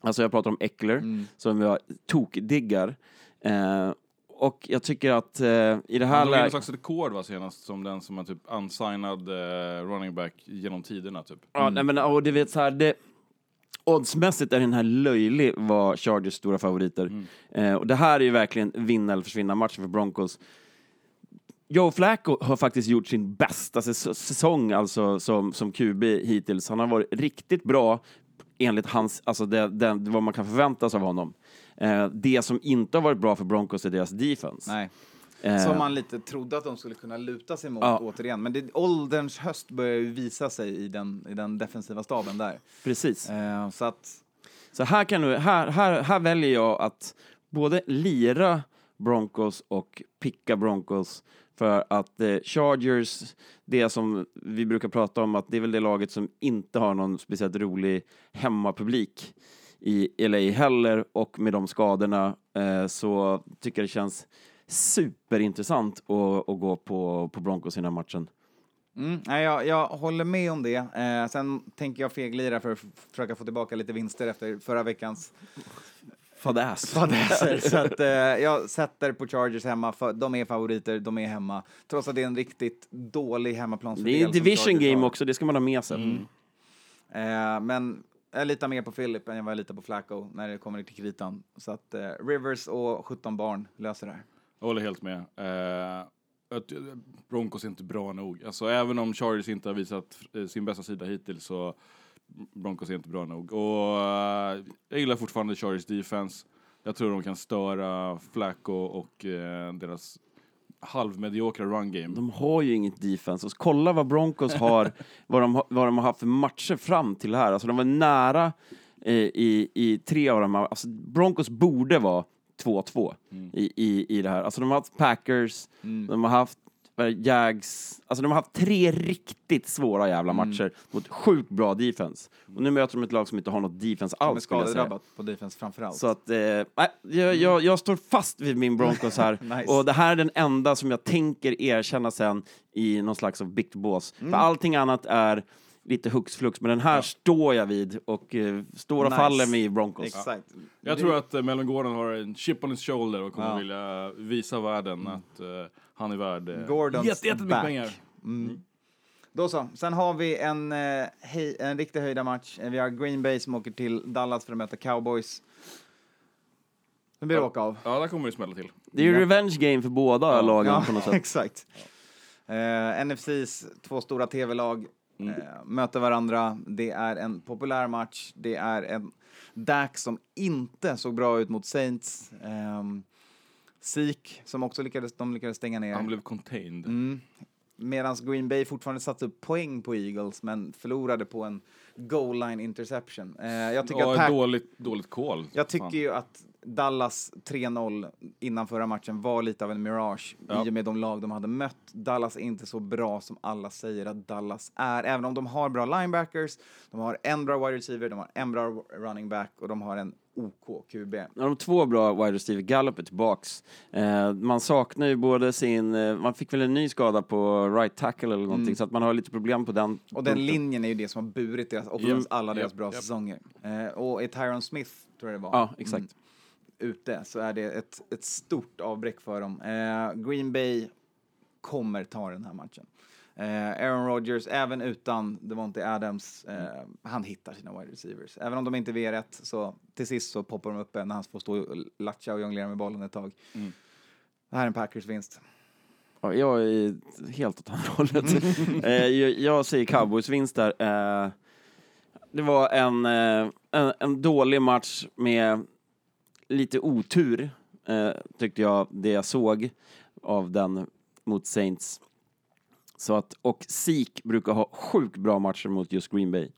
Alltså jag pratar om Eckler, Mm. som jag tokdiggar. Eh, och jag tycker att eh, i det här Han drog in någon läget... slags rekord va, senast som den som är typ unsignad eh, running back genom tiderna typ. Ja, nej, men, och du vet så här, det, oddsmässigt är den här löjlig vad Chargers stora favoriter. Mm. Eh, och det här är ju verkligen vinna eller försvinna matchen för Broncos. Joe Flacco har faktiskt gjort sin bästa säs- säsong alltså, som, som QB hittills. Han har varit riktigt bra enligt hans, alltså det, det, vad man kan förvänta sig av honom. Eh, det som inte har varit bra för Broncos är deras defense. Nej. Eh, Som man lite trodde att de skulle kunna luta sig mot Ja. återigen. Men det, ålderns höst börjar ju visa sig i den, i den defensiva staben där. Precis. Eh, så att, Så här, kan du, här, här, här väljer jag att både lira Broncos och picka Broncos för att eh, Chargers, det som vi brukar prata om, att det är väl det laget som inte har någon speciellt rolig hemmapublik i LA heller och med de skadorna eh, så tycker jag det känns superintressant att, att gå på, på Broncos i den här matchen. mm, nej, jag, jag håller med om det. Eh, sen tänker jag feglira för att försöka få tillbaka lite vinster efter förra veckans Fadäs. fadäser. så att, eh, jag sätter på Chargers hemma. För, de är favoriter, de är hemma. Trots att det är en riktigt dålig hemmaplansfördel. Det är division game också, det ska man ha med sig. Eh, men jag litar mer på Philip än jag litar på Flacco när det kommer till kritan. Så att eh, Rivers och 17 barn löser det här. Jag håller helt med. Eh, att, eh, Broncos är inte bra nog. Alltså, även om Chargers inte har visat eh, sin bästa sida hittills så mm, Broncos är inte bra nog. Och eh, jag gillar fortfarande Chargers defense. Jag tror de kan störa Flacco och eh, deras halvmediokra run game. De har ju inget defense. Och kolla vad Broncos har, vad de, vad de har haft för matcher fram till här. Alltså de var nära eh, i, i tre av de här. Alltså Broncos borde vara 2-2 i, i, i det här. Alltså de har haft Packers, de har haft Jags, alltså de har haft tre riktigt svåra jävla matcher mot sjukt bra defense. Och nu möter de ett lag som inte har något defense är alls. jag säga. skadedrabbat på defense framför allt. Så att, eh, nej, jag, jag, jag står fast vid min Broncos här. Nice. Och det här är den enda som jag tänker erkänna sen i någon slags av bikt bås. Mm. För allting annat är lite hux flux, men den här står jag vid och eh, står och Nice. faller med Broncos. Exakt. Jag tror att uh, Melvin Gordon har en chip on his shoulder och kommer Ja. vilja visa världen att eh, han är värd uh, Gordons jätte, jättemycket back. pengar. Då så. Sen har vi en, eh, hej, en riktig höjda match. Eh, Vi har Green Bay som åker till Dallas för att möta Cowboys. Nu blir det åka av. Ja, där kommer det smälla till. Det är ju revenge game för båda lagen Ja, på något sätt. exakt. Eh, NFCs två stora tv-lag Mm. eh, möter varandra. Det är en populär match. Det är en Dak som inte såg bra ut mot Saints. Um, Sik som också lyckades, de lyckades stänga ner. Han blev contained. Mm. Medan Green Bay fortfarande satte upp poäng på Eagles men förlorade på en goal line interception. Eh, jag tycker, Ja, att Pack- dåligt, dåligt call. jag tycker Fan. ju att Dallas 3-0 innan förra matchen var lite av en mirage Ja. i och med de lag de hade mött. Dallas är inte så bra som alla säger att Dallas är, även om de har bra linebackers, de har en bra wide receiver, de har en bra running back och de har en OK QB. Ja, De två bra wide receiver, Gallup är tillbaks. Eh, man saknar ju både sin, eh, man fick väl en ny skada på right tackle eller någonting, så att man har lite problem på den Mm. Och den punkten. linjen är ju det som har burit deras Japp, alla deras japp, bra japp. säsonger. Eh, och är Tyron Smith, tror jag det var, Ja, exakt. mm, ute så är det ett, ett stort avbräck för dem. Eh, Green Bay kommer ta den här matchen. Eh, Aaron Rodgers, även utan Devontae Adams, eh, han hittar sina wide receivers. Även om de inte är rätt så till sist så poppar de upp en när han får stå och latcha och jonglera med bollen ett tag. Mm. Det här är en Packers vinst. Ja, jag är helt åt andra hållet. eh, jag, jag säger cowboys vinst där. Det var en, en, en dålig match med lite otur, tyckte jag, det jag såg av den mot Saints. Så att, och Sik brukar ha sjukt bra matcher mot just Green Bay.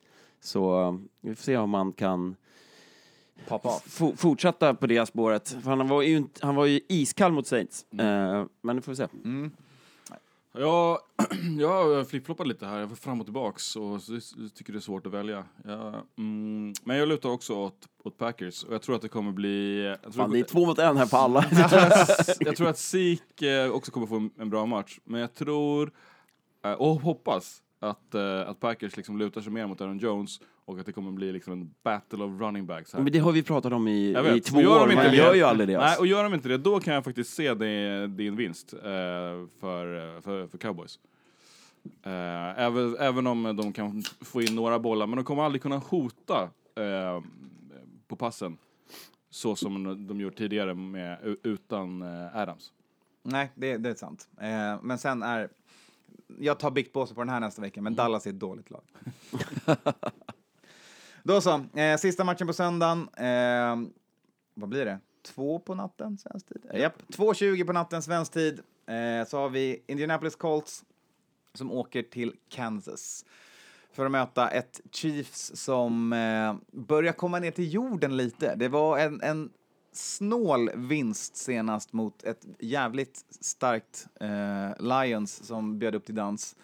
Så eh, vi får se om man kan Pop off. fo- fortsätta på det spåret. För han var ju, inte- han var ju iskall mot Saints. Eh, men det får vi se. Ja, jag har flipfloppat lite här, jag var fram och tillbaks och så jag tycker det är svårt att välja. Ja, mm, men jag lutar också åt, åt Packers och jag tror att det kommer bli... Jag tror, Fan, det är två mot en här på alla. jag tror att, Sik eh, också kommer få en, en bra match, men jag tror och hoppas att, eh, att Packers liksom lutar sig mer mot Aaron Jones och att det kommer bli liksom en battle of running backs här. Men det har vi pratat om i, Jag vet. i två gör år, de det- gör ju aldrig det. Nej, och gör de inte det, då kan jag faktiskt se det, din vinst eh, för, eh, för, för cowboys. Eh, även, även om de kan få in några bollar, men de kommer aldrig kunna hota eh, på passen så som de gjort tidigare med, utan eh, Adams. Nej, det, det är sant. Eh, men sen är... Jag tar biktpåse på den här nästa vecka, men Dallas är ett dåligt lag. Då så, eh, sista matchen på söndagen. Eh, vad blir det? Två på natten svensk tid? Japp, 2.20 på natten svensk tid. Eh, så har vi Indianapolis Colts som åker till Kansas för att möta ett Chiefs som eh, börjar komma ner till jorden lite. Det var en, en snål vinst senast mot ett jävligt starkt eh, Lions som bjöd upp till dans.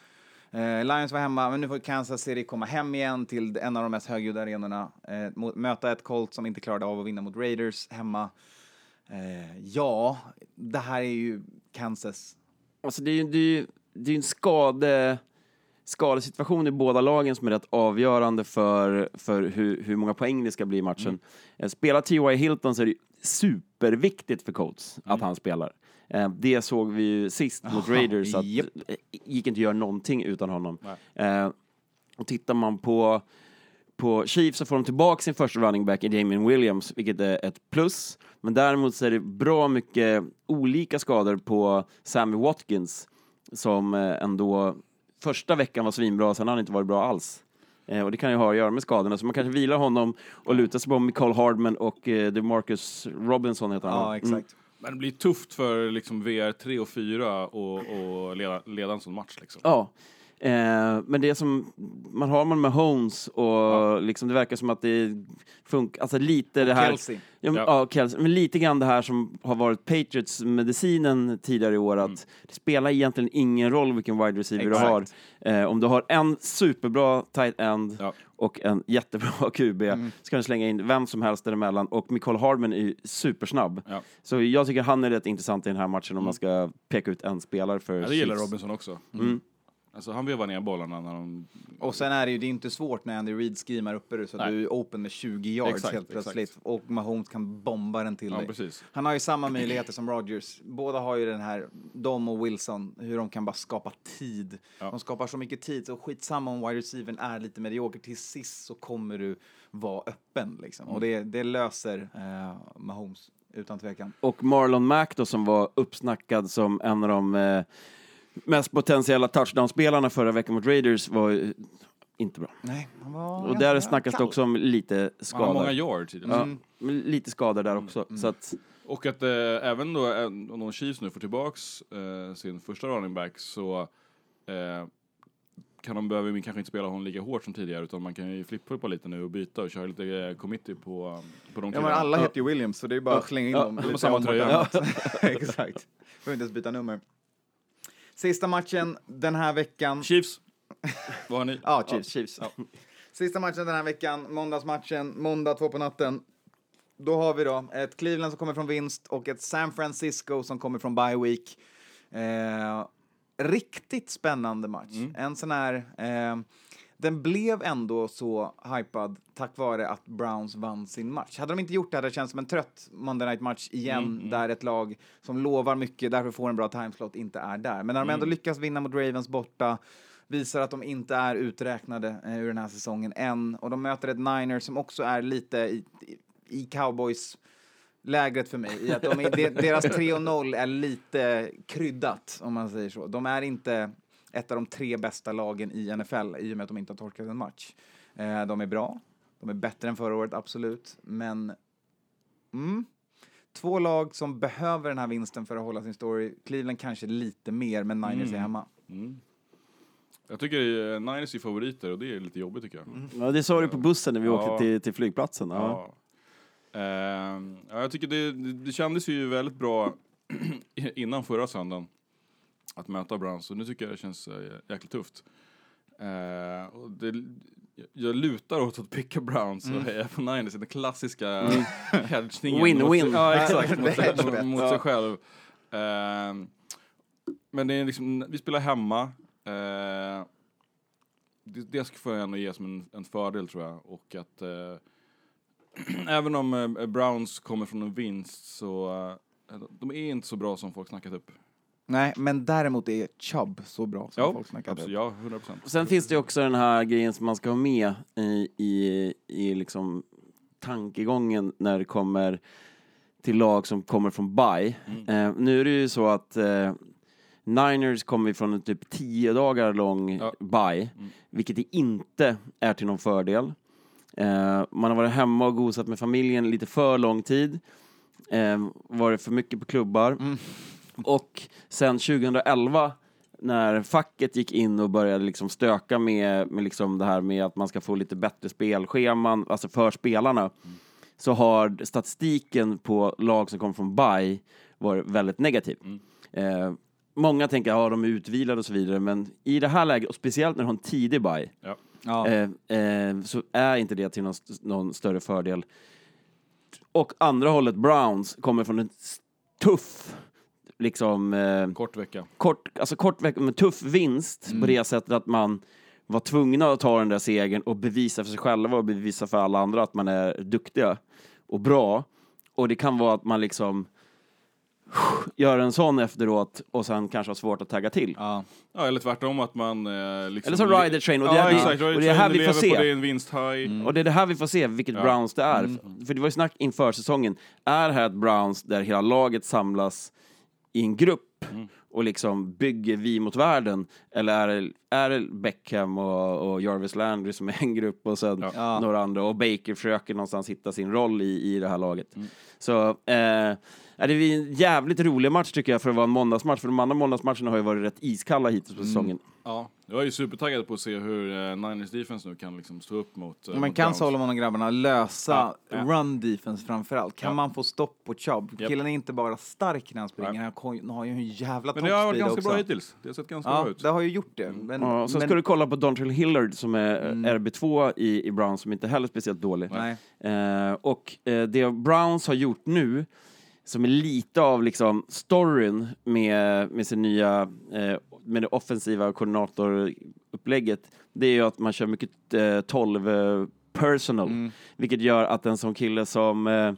Eh, Lions var hemma, men nu får Kansas City komma hem igen till en av de mest högljudda arenorna. Eh, möta ett Colt som inte klarade av att vinna mot Raiders hemma. Eh, ja, det här är ju Kansas. Alltså det är ju det är, ju- det är ju en skade, skadesituation i båda lagen som är rätt avgörande för, för hur, hur många poäng det ska bli i matchen. Eh, Spelar T.Y. Hilton så är det superviktigt för Colts att han spelar. Eh, Det såg vi ju sist mot Raiders, att det gick inte att göra någonting utan honom. Eh, Och tittar man på på Chiefs så får de tillbaka sin första running back i Damien Williams, vilket är ett plus. Men däremot så är det bra mycket olika skador på Sammy Watkins som ändå första veckan var svinbra, sen har han inte varit bra alls. Eh, och det kan ju ha att göra med skadorna, så man kanske vilar honom och lutar sig på Michael Hardman och eh, DeMarcus Robinson heter han. Ja, va? exakt. Men det blir tufft för liksom VR 3 och 4 och, och leda, leda en sån match liksom. Ja. Eh, men det som man har man med Holmes och liksom det verkar som att det funkar, alltså lite det här. Kelsey. Ja, men, Ja. ja. Kelsey. men lite grann det här som har varit Patriots-medicinen tidigare i år, att det spelar egentligen ingen roll vilken wide receiver du har. Exakt. Eh, om du har en superbra tight end Ja. och en jättebra QB så kan du slänga in vem som helst däremellan och Nicole Hardman är supersnabb. Ja. Så jag tycker han är rätt intressant i den här matchen om man ska peka ut en spelare för Ja, det gillar. Robinson också. Mm. Alltså han vevar ner bollarna när de... Och sen är det ju det är inte svårt när Andy Reid schemar uppe du så att Nej. du är open med 20 yards Exakt, helt exakt. plötsligt och Mahomes kan bomba den till Ja, dig. precis. Han har ju samma möjligheter som Rodgers. Båda har ju den här, de och Wilson, hur de kan bara skapa tid. Ja. De skapar så mycket tid, så skitsamma om wide receivern är lite medioker. Till sist så kommer du vara öppen liksom. Och det, det löser eh, Mahomes utan tvekan. Och Marlon Mack då som var uppsnackad som en av de eh, mest potentiella touchdown-spelarna förra veckan mot Raiders var ju inte bra. Nej, han var Och där snackas det också om lite Han har skador. många yards det. Ja, lite skador där också. Så att, Och att eh, även då eh, om de Chiefs nu får tillbaks eh, sin första running back så eh, kan de behöver ju kanske inte spela honom lika hårt som tidigare utan man kan ju flippa lite nu och byta och köra lite eh, committee på, på de Ja, men alla heter ju Williams, så det är bara att slänga in Ja, dem. de har lite samma tröja. Exakt. Behöver inte ens byta nummer. Sista matchen den här veckan. Chiefs, vad har ni? Ja, Chiefs. Chiefs. Sista matchen den här veckan, måndagsmatchen, måndag två på natten. Då har vi då ett Cleveland som kommer från vinst och ett San Francisco som kommer från bye week. Eh, riktigt spännande match. En sån här... Eh, den blev ändå så hypad tack vare att Browns vann sin match. Hade de inte gjort det hade det känts som en trött Monday Night-match igen, där ett lag som lovar mycket, därför får en bra timeslot, inte är där. Men när de ändå lyckas vinna mot Ravens borta, visar att de inte är uträknade eh, ur den här säsongen än, och de möter ett Niners som också är lite i, i, i cowboys lägret för mig, i att de är, de, deras 3-0 är lite kryddat, om man säger så. De är inte ett av de tre bästa lagen i NFL i och med att de inte har torskat en match. Eh, de är bra, de är bättre än förra året, absolut, men mm, två lag som behöver den här vinsten för att hålla sin story. Cleveland kanske lite mer, men Niners är hemma. Jag tycker eh, Niners är favoriter och det är lite jobbigt tycker jag. ja, det sa du på bussen när vi Ja. åkte till, till flygplatsen. Ja. Ja. Ja, jag tycker det, det, det kändes ju väldigt bra innan förra söndagen att möta Browns och nu tycker jag det känns äh, jäkligt tufft. Eh, och det, jag lutar åt att picka Browns och heja på Niners, den klassiska hedgningen. Win-win. Ja, exakt. mot, mot, sig själv. Ehm, men det är liksom, vi spelar hemma. Eh, det, det ska jag ändå ge som en, en fördel tror jag. Och att eh, även om eh, Browns kommer från en vinst så eh, de är inte så bra som folk snackat upp. Nej, men däremot är Chubb så bra som folk snackar absolut, ja, 100 procent. Sen finns det ju också den här grejen som man ska ha med i, i, i liksom tankegången när det kommer till lag som kommer från bye. Eh, nu är det ju så att eh, Niners kommer från en typ tio dagar lång Ja. bye, vilket det inte är till någon fördel. Eh, man har varit hemma och gosat med familjen lite för lång tid. Eh, varit för mycket på klubbar. Och sen 2011 när facket gick in och började liksom stöka med, med liksom det här med att man ska få lite bättre spelscheman, alltså för spelarna, så har statistiken på lag som kommer från bye varit väldigt negativ. Eh, många tänker att ja, de är utvilade och så vidare, men i det här läget, och speciellt när de har en tidig bye, Ja. Ja. eh, eh, så är inte det till någon, st- någon större fördel. Och andra hållet, Browns, kommer från en tuff, liksom, eh, Kort vecka. kort, alltså kort vecka med tuff vinst på det sättet att man var tvungna att ta den där segern och bevisa för sig själva och bevisa för alla andra att man är duktiga och bra. Och det kan vara att man liksom gör en sån efteråt och sen kanske har svårt att tagga till. Ja. Ja, eller tvärtom att man... Eh, liksom Eller så Rider Train, och det ja, är- exakt. och det är här vi får se. på din vinsthaj. Och det är det här vi får se, vilket Ja. Browns det är. För det var ju snack inför säsongen. Är det här ett Browns där hela laget samlas i en grupp och liksom bygger vi mot världen? Eller är det, är det Beckham och, och Jarvis Landry som är en grupp och sen Ja. några andra och Baker försöker någonstans hitta sin roll i, i det här laget. Så eh, det är en jävligt rolig match tycker jag för att vara en måndagsmatch, för de andra måndagsmatcherna har ju varit rätt iskalla hittills på säsongen. Ja, jag är ju supertaggad på att se hur eh, Niners defense nu kan liksom stå upp mot, eh, Men mot kan Browns. Solomon och grabbarna lösa Ja, ja. run defense framförallt? Kan Ja. man få stopp på Chubb? Japp. Killen är inte bara stark när han springer, han har ju en jävla Men det har varit toppspeed ganska också. bra hittills. Det har sett ganska Ja, bra ut. det har ju gjort det. Men, Ja, och så men, ska du kolla på Dontrell Hillard som är RB2 i, i Browns som inte heller är speciellt dålig. Nej. Eh, och eh, det Browns har gjort nu, som är lite av liksom storyn med, med sin nya, eh, med det offensiva koordinatorupplägget, det är ju att man kör mycket eh, 12 eh, personal, vilket gör att en sån kille som eh,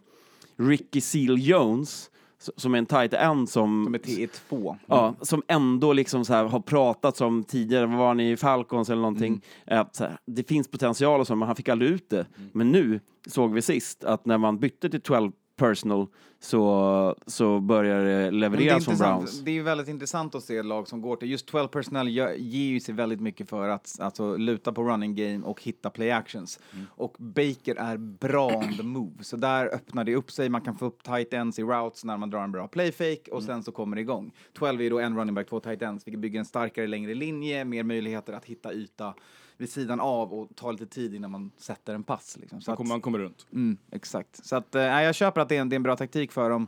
Ricky Seal Jones, som är en tight end som... Som är T2. Ja, som ändå liksom så här har pratat om tidigare, var ni i Falcons eller någonting, Mm. att här, det finns potential och så, men han fick aldrig ut det. Men nu såg vi sist att när man bytte till 12 personal så, så börjar det levereras från Browns. det är väldigt intressant att se lag som går till, just 12 personnel gör- ger ju sig väldigt mycket för att alltså, luta på running game och hitta play actions. Mm. Och Baker är bra on the move, så där öppnar det upp sig, man kan få upp tight ends i routes när man drar en bra play fake och Mm. sen så kommer det igång. 12 är då en running back, två tight ends, vilket bygger en starkare längre linje, mer möjligheter att hitta yta vid sidan av och ta lite tid innan man sätter en pass. Liksom. Så Man att- kommer, man kommer runt. Mm, exakt. Så att, nej, jag köper att det är, en, det är en bra taktik för dem.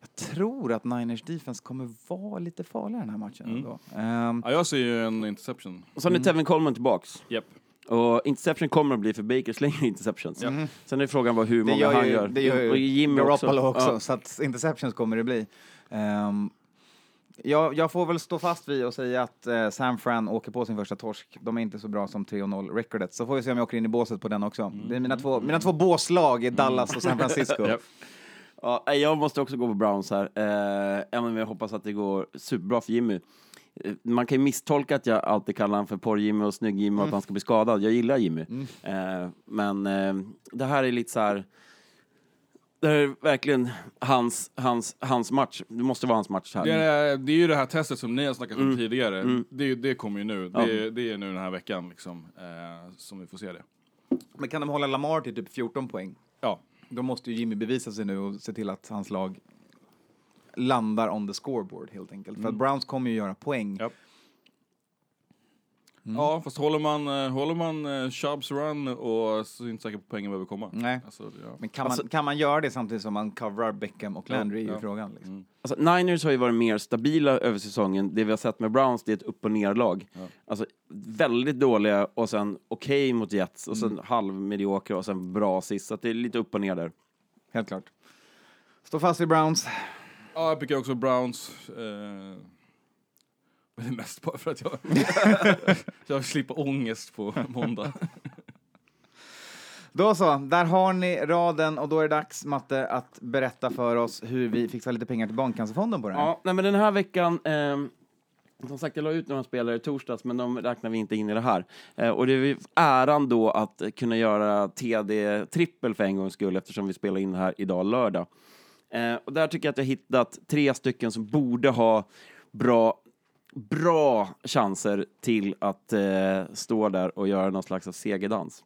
Jag tror att Niners defense kommer vara lite farligare den här matchen. ändå. Ehm, Ja, jag ser ju en interception. Och sen är Tevin Coleman tillbaks. Japp. Och interception kommer att bli för Baker slänger interceptions. Sen är frågan vad hur det många gör han ju, gör. Det gör ju och Jimmy Garoppolo också, Ja. så att interceptions kommer det bli. Ehm, jag, jag får väl stå fast vid och säga att eh, San Fran åker på sin första torsk. De är inte så bra som 3-0 recordet. Så får vi se om jag åker in i båset på den också. Det är mina två, mina två båslag är Dallas och San Francisco. Japp. Ja, nej, jag måste också gå på Browns här, eh, även om jag hoppas att det går superbra för Jimmy. Eh, Man kan ju misstolka att jag alltid kallar honom för porr-Jimmy och snygg-Jimmy och att han ska bli skadad. Jag gillar Jimmy. Eh, men eh, det här är lite så här... Det här är verkligen hans, hans, hans match. Det måste vara hans match här. Det är, det är ju det här testet som ni har snackat om tidigare. Det, det kommer ju nu. Ja. Det, det är nu den här veckan liksom, eh, som vi får se det. Men kan de hålla Lamar till typ 14 poäng? Ja, Då måste ju Jimmy bevisa sig nu och se till att hans lag landar on the scoreboard helt enkelt. För att Browns kommer ju göra poäng. Ja. Ja, fast håller man, eh, håller man Chubbs run och så är inte säker på att poängen behöver komma. Nej. Alltså, ja. Men kan, man, Alltså- kan man göra det samtidigt som man coverar Beckham och Landry Ja, i ja. frågan? Liksom. Alltså, Niners har ju varit mer stabila över säsongen. Det vi har sett med Browns, det är ett upp och ner-lag. Alltså, väldigt dåliga och sen okej mot Jets och sen halvmediokra och sen bra sist. Så att det är lite upp och ner där. Helt klart. Stå fast vid Browns. ja, jag pickar också Browns. Eh, mest bara för att jag, jag slipper ångest på måndag. Då så, där har ni raden och då är det dags, Matte, att berätta för oss hur vi fixar lite pengar till Barncancerfonden på det här. Ja, nej, men den här veckan, ehm, som sagt jag la ut några spelare i torsdags, men de räknar vi inte in i det här. Eh, och det är äran då att kunna göra TD-trippel för en gångs skull, eftersom vi spelar in det här idag lördag. Eh, och där tycker jag att jag hittat tre stycken som borde ha bra, bra chanser till att eh, stå där och göra någon slags segerdans.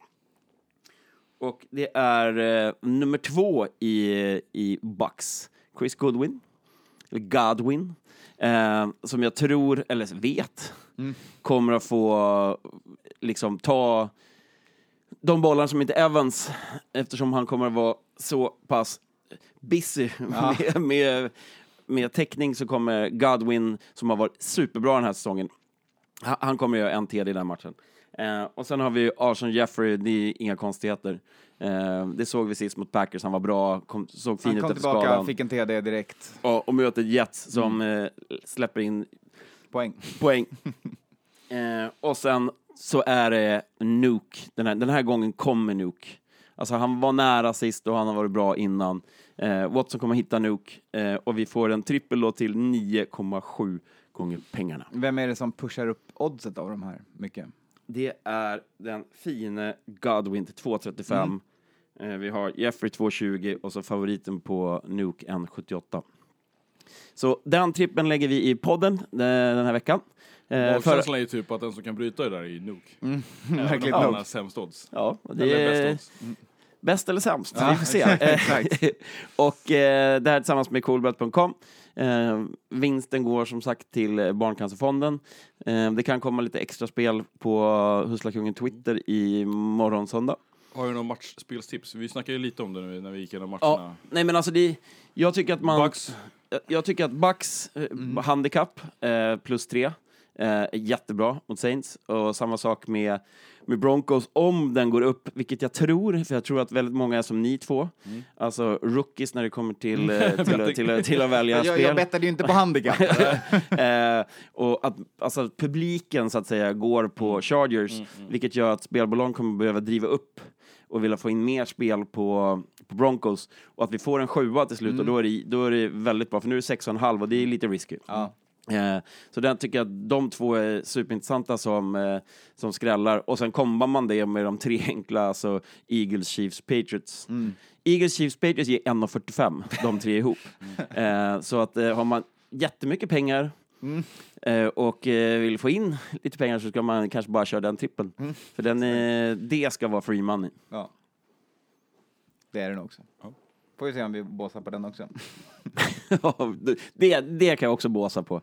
Och det är eh, nummer två i, i Bucks, Chris Goodwin, eller Godwin, eh, som jag tror, eller vet, kommer att få liksom ta de bollar som inte Evans, eftersom han kommer att vara så pass busy med, med, med täckning så kommer Godwin, som har varit superbra den här säsongen, han, han kommer göra en TD i den matchen. Eh, och sen har vi Arson Jeffrey, det är inga konstigheter. Eh, det såg vi sist mot Packers, han var bra, kom, såg fin Han ut kom efter tillbaka, skadan. fick en TD direkt. Och, och möter Jets som eh, släpper in Poäng. poäng. eh, och sen så är det Nuke. Den här, den här gången kommer Nuke. Alltså han var nära sist och han har varit bra innan. Eh, Watson kommer hitta Nuke eh, och vi får en trippel då till 9,7 gånger pengarna. Vem är det som pushar upp oddset av de här mycket? Det är den fine Godwin till 2,35. Eh, vi har Jeffrey 2,20 och så favoriten på Nuke 1,78. Så den trippen lägger vi i podden eh, den här veckan. Eh, för- Magkänslan är ju typ att den som kan bryta det där är Nuke. Verkligen Även om han har sämst odds. Ja, det Eller är bäst odds. Bäst eller sämst. Ja, vi får se. exakt. och eh, det här tillsammans med coolbet.com. Eh, vinsten går som sagt till eh, Barncancerfonden. Eh, det kan komma lite extra spel på Husslakungen Twitter i morgon söndag. Har du någon matchspelstips? Vi snackade ju lite om det nu när vi gick igenom matcherna. Ja, nej men alltså det, jag tycker att man... Bucks. Jag- Jag tycker att Bucks eh, handikapp eh, plus tre eh, är jättebra mot Saints. Och samma sak med, med Broncos om den går upp, vilket jag tror, för jag tror att väldigt många är som ni två. Alltså rookies när det kommer till, eh, till, till, till, till att välja Jag, spel. jag bettade ju inte på handikapp. eh, och att alltså, publiken så att säga går på Chargers, vilket gör att spelbolagen kommer behöva driva upp och vilja få in mer spel på, på Broncos och att vi får en sjua till slut och då är, det, då är det väldigt bra för nu är det sex och en halv och det är lite risky. Ja. Eh, så där tycker jag att de två är superintressanta som, eh, som skrällar och sen kombar man det med de tre enkla, alltså Eagles, Chiefs, Patriots. Eagles, Chiefs, Patriots ger 1,45 de tre ihop. Eh, så att har man jättemycket pengar eh, och vill få in lite pengar så ska man kanske bara köra den trippen. För den, eh, det ska vara free money. ja. Det är den också. Får vi se om vi båsar på den också. Ja, det, det kan jag också båsa på.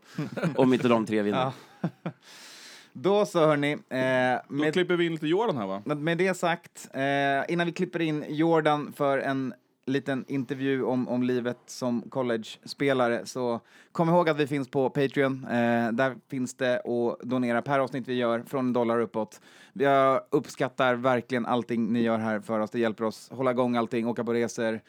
Om inte de tre vinner. Då så hörni, eh, Då med, klipper vi in lite Jordan här va? med det sagt, eh, innan vi klipper in Jordan för en liten intervju om, om livet som college-spelare så kom ihåg att vi finns på Patreon. Eh, där finns det att donera per avsnitt vi gör från en dollar uppåt. Jag uppskattar verkligen allting ni gör här för oss. Det hjälper oss hålla igång allting, åka på resor,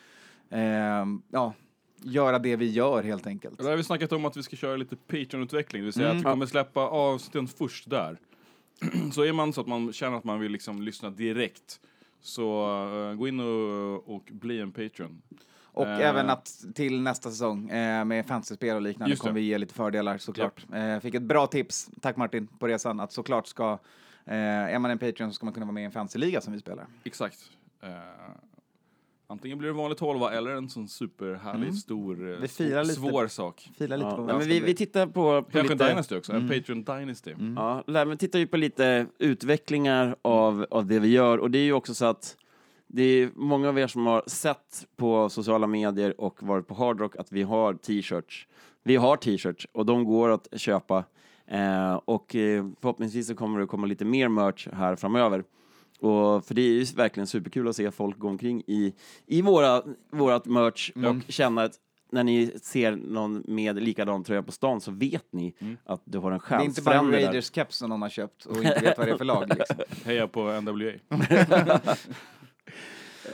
ja, göra det vi gör helt enkelt. Där har vi snackat om att vi ska köra lite Patreon-utveckling, det vill säga att vi kommer släppa avsnitten först där. så är man så att man känner att man vill liksom lyssna direkt, så eh, gå in och, och bli en Patreon. Och Eh. även att till nästa säsong eh, med fantasyspel och liknande kommer vi ge lite fördelar såklart. Eh, fick ett bra tips, tack Martin, på resan att såklart ska, eh, är man en Patreon så ska man kunna vara med i en fantasyliga som vi spelar. Exakt. Antingen blir det en vanlig tolva eller en sån superhärlig, stor, eh, Vi firar svår, lite. svår sak. Fila lite Ja, på vad men vi, vi tittar på, på Kanske en lite... Dynasty också, en Patreon Dynasty. Ja, nej, men tittar ju på lite utvecklingar av, av det vi gör och det är ju också så att det är många av er som har sett på sociala medier och varit på Hard Rock att vi har t-shirts. Vi har t-shirts och de går att köpa eh, och eh, förhoppningsvis så kommer det komma lite mer merch här framöver. Och för det är ju verkligen superkul att se folk gå omkring i, i våra, vårat merch och känna att när ni ser någon med likadan tröja på stan så vet ni att du har en Det är inte bara en. Raiders keps som någon har köpt och inte vet vad det är för lag. Liksom. Heja på NWA.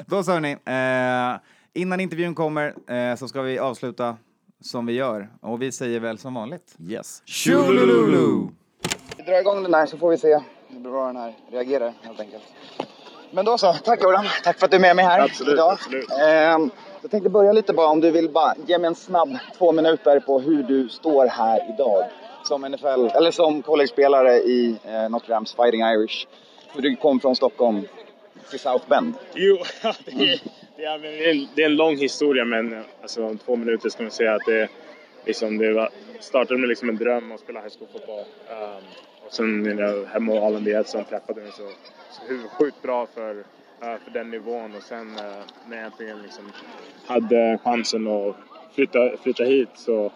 Då så hörni, eh, innan intervjun kommer eh, så ska vi avsluta som vi gör. Och vi säger väl som vanligt. Yes. Tjolululu! Vi drar igång den här så får vi se hur bra den här reagerar helt enkelt. Men då så, tack Jordan. Tack för att du är med mig här Absolut, idag. absolut. Ehm, jag tänkte börja lite bara om du vill bara ge mig en snabb två minuter på hur du står här idag. Som NFL, eller som collegespelare i eh, Notre Dames Fighting Irish. Hur du kom från Stockholm till South Bend. Jo, det är, det, är en, det är en lång historia men alltså, om två minuter ska man säga att det, liksom, det var, startade med liksom en dröm att spela high school-fotboll. Um, och sen när hemma och Allan som träffade mig så, så sjukt bra för, uh, för den nivån och sen uh, när jag äntligen liksom hade chansen att flytta, flytta hit så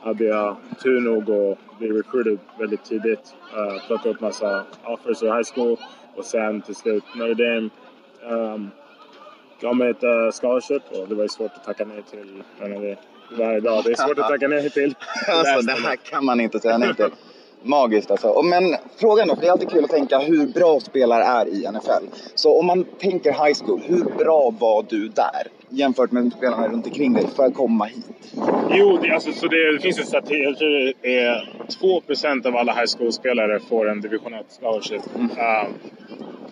hade jag tur nog att bli recruited väldigt tidigt. Eh, uh, plocka upp massa offers i high school och sen till slut Notre Dame um, gav mig ett uh, scholarship och det var ju svårt att tacka nej till. Men det, varje dag. Det är svårt att tacka nej till. Alltså det här kan man inte säga nej till. Magiskt alltså. Men frågan då, för det är alltid kul att tänka hur bra spelare är i NFL. Så om man tänker high school, hur bra var du där? Jämfört med spelarna runt omkring dig för att komma hit. Jo, det, alltså, så det, det finns en statistik. Jag tror det är 2% av alla high school-spelare får en division 1 scholarship. Um,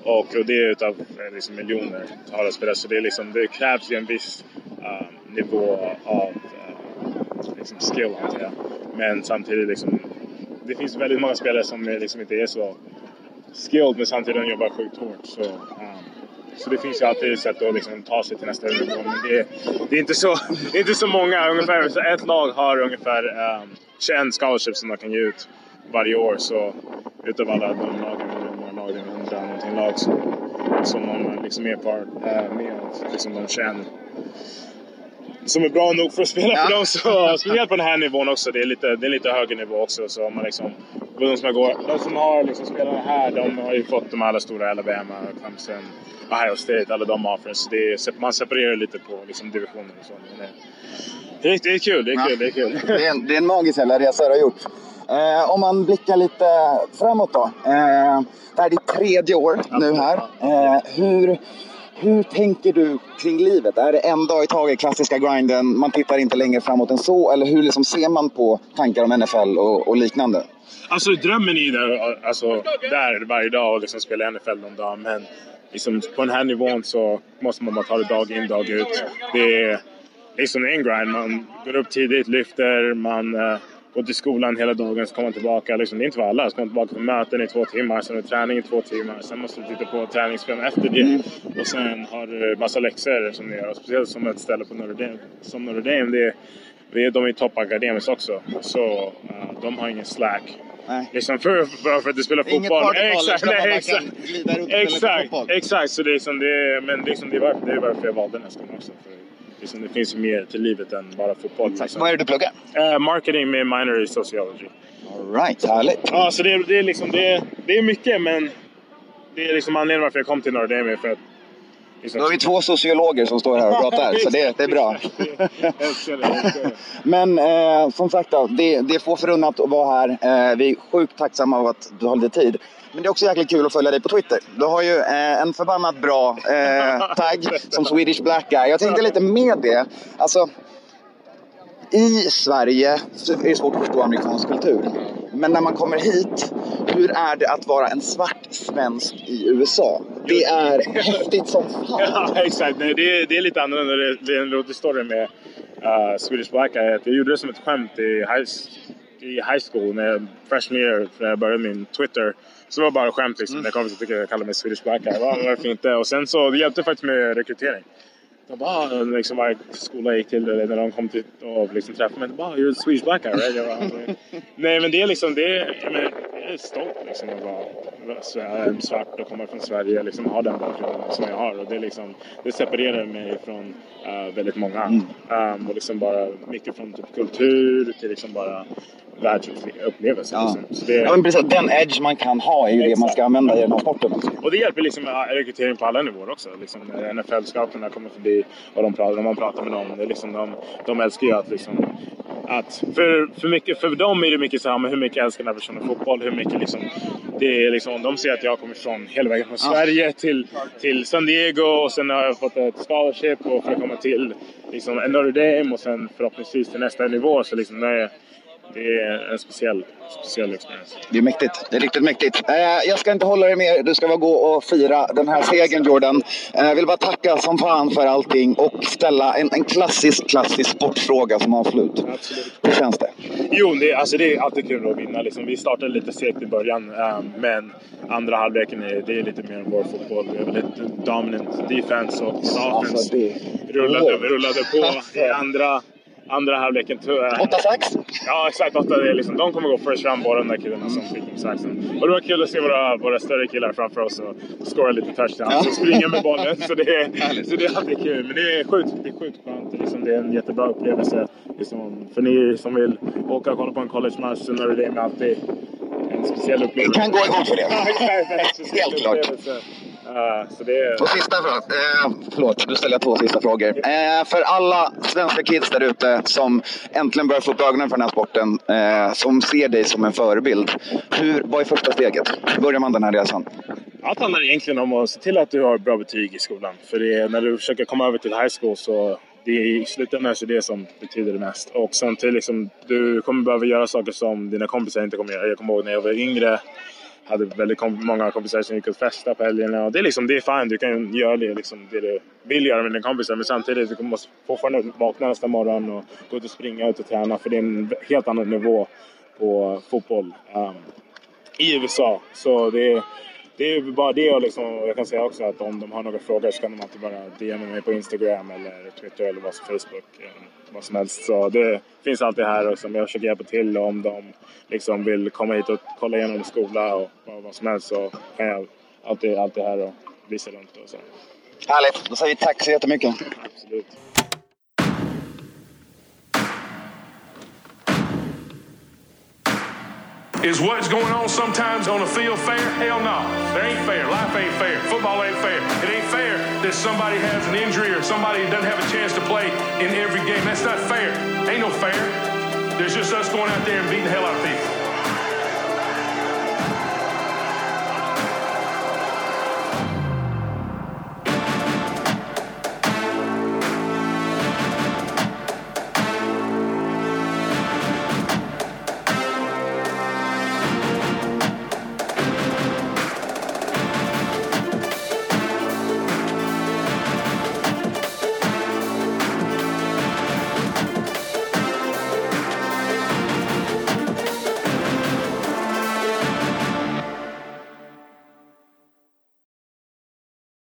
och, och det är utav eh, liksom, miljoner alla spelare. Så det, är liksom, det krävs ju en viss um, nivå av uh, liksom skill, antar jag. Men samtidigt liksom, det finns väldigt många spelare som liksom inte är så skilled men samtidigt de jobbar sjukt hårt. Så, um, så det finns ju alltid sätt att liksom ta sig till nästa nivå. Men det, det, är inte så, det är inte så många. Ungefär, så ett lag har ungefär um, 21 scholarships som de kan ge ut varje år. Så utav alla de lagen, hur många lag, det är 100 någonting lag som, som man liksom är part uh, med. Liksom de 21 som är bra nog för att spela för dem. Så, speciellt på den här nivån också. Det är lite, det är lite högre nivå också. Så man liksom, de, som går, de som har liksom spelarna här, de har ju fått de alla stora Alabama, Clemson, Ohio State, alla de offers. Är, man separerar lite på liksom, divisioner och så. Men det, är, det är kul, det är kul, det är kul. Det är en, det är en magisk jävla resa du har gjort. Eh, om man blickar lite framåt då. Eh, det här är ditt tredje år nu här. Eh, hur, hur tänker du kring livet? Är det en dag i taget, klassiska grinden, man tittar inte längre framåt än så? Eller hur liksom ser man på tankar om NFL och, och liknande? Alltså drömmen är ju där, alltså, där varje dag och liksom spela NFL någon dag. Men liksom, på den här nivån så måste man bara ta det dag in, dag ut. Det är liksom en grind. Man går upp tidigt, lyfter, man uh, går till skolan hela dagen, så kommer man tillbaka. Liksom, det är inte för alla. Så kommer man tillbaka på möten i två timmar, sen är det träning i två timmar. Sen måste du titta på träningsfilm efter det. Och sen har du massa läxor som du gör. Och speciellt som ett ställe på Notre Dame. Som Notre Dame, det är, är, de är toppakademiskt också. Så uh, de har ingen slack. Nej. Liksom för, för, för att du spelar Inget fotboll. partyboll, Exakt, nej, exakt. Exakt, exakt. Så det är liksom det, men liksom det, är varför, det är varför jag valde den här skolan också. För liksom det finns ju mer till livet än bara fotboll. Liksom. Vad är det du pluggar? Eh, marketing med minor i sociology. All right, härligt. Ja, så det, det är liksom, det, det är mycket men det är liksom anledningen varför jag kom till är för att liksom, Då har vi två sociologer som står här och pratar, så det, det är bra. Men eh, som sagt då, det, det är få förunnat att vara här. Eh, vi är sjukt tacksamma av att du har lite tid. Men det är också jäkligt kul att följa dig på Twitter. Du har ju eh, en förbannat bra eh, tagg som Swedish Black Guy. Jag tänkte lite med det. Alltså, i Sverige så är det svårt att förstå amerikansk kultur. Men när man kommer hit, hur är det att vara en svart svensk i USA? Det är häftigt som fan. Ja, exakt. Nej, det, är, det är lite annorlunda. Det, är en rolig story med uh, Swedish Black Guy. Jag gjorde det som ett skämt i high, i high school, när jag, freshman year, när jag började min Twitter. Så det var bara skämt liksom. När kompisar tyckte jag kallade mig Swedish Black Eye. Va, varför inte? Och sen så, det hjälpte faktiskt med rekrytering. De bara, ah, liksom varje skola jag gick till, eller när de kom till och liksom träffade mig, de bara, you're a Swedish Black Guy, right? Bara, Nej men det är liksom, det är, jag, menar, jag är stolt liksom att vara svart och kommer från Sverige, liksom ha den bakgrunden som jag har. Och det, liksom, det separerar mig från eh, väldigt många. Um, och liksom bara mycket från typ kultur till liksom bara världsupplevelser. Ja. Liksom. Så det, Ja, men precis, den edge man kan ha är ju det man Exakt. ska använda i den här sporten. Också. och det hjälper liksom rekrytering på alla nivåer också. Liksom, när NFL-scouterna kommer förbi och de pratar, och man pratar med dem. Det är liksom, de, de älskar ju att liksom... Att för, för, mycket, för dem är det mycket så här, men hur mycket älskar den här personen fotboll? Hur mycket liksom... Det är liksom, de ser att jag kommer från hela vägen från Sverige till, till San Diego och sen har jag fått ett scholarship och för att komma till liksom, Notre Dame och sen förhoppningsvis till nästa nivå. Så liksom, det, är, det är en speciell, speciell experience. Det är mäktigt. Det är riktigt mäktigt. Eh, jag ska inte hålla dig mer. Du ska bara gå och fira den här segern, Jordan. Jag eh, vill bara tacka som fan för allting och ställa en, en klassisk, klassisk sportfråga som avslut. Absolut. Hur känns det? Jo, det, alltså det är alltid kul att vinna. Liksom. Vi startade lite segt i början, eh, men andra halvleken är, det är lite mer vår fotboll. Vi har väldigt dominant defense och offense Alltså, det... rullade, rullade på i andra, andra halvleken. tror jag. 8-6? Ja, exakt. Åtta, det är liksom, de kommer gå first round, båda de där killarna som fick saxen. Och det var kul att se våra, våra större killar framför oss och scora lite touchdowns och springa med bollen. Så det, är, så det är alltid kul. Men det är sjukt, det är sjukt skönt. Liksom, det är en jättebra upplevelse. Liksom, för ni som vill åka och kolla på en college-match så är det alltid en speciell upplevelse. kan gå igång för det. Ja, Helt klart. Uh, så det. Och sista frågan. Eh, förlåt, du ställer jag två sista frågor. Eh, för alla svenska kids där ute som äntligen börjar få upp ögonen för den här sporten, eh, som ser dig som en förebild. Hur, vad är första steget? Hur börjar man den här resan? Allt handlar egentligen om att se till att du har bra betyg i skolan. För är, när du försöker komma över till high school så det är i slutändan så det som betyder det mest. Och sen till liksom, du kommer behöva göra saker som dina kompisar inte kommer göra. Jag kommer ihåg när jag var yngre hade väldigt kom många kompisar som gick och festade på helgerna. Och det, är liksom, det är fine, du kan göra det, liksom, det du vill göra med dina kompisar. Men samtidigt du måste fortfarande vakna nästa morgon och gå ut och springa ut och träna. För det är en helt annan nivå på fotboll um, i USA. Så det är, det är bara det och liksom, jag kan säga också att om de har några frågor så kan de alltid bara DM mig på Instagram eller Twitter eller vad som Facebook. eh, Vad som helst. Så det finns alltid här och som jag försöker hjälpa till om de liksom vill komma hit och kolla igenom skola och vad, vad som helst så kan jag alltid, alltid här och visa runt och så. Härligt, då säger vi tack så jättemycket. Absolut. Is what's going on sometimes on the field fair? Hell no. There ain't fair. Life ain't fair. Football ain't fair. It ain't fair that somebody has an injury or somebody doesn't have a chance to play in every game. That's not fair. Ain't no fair. There's just us going out there and beating the hell out of people.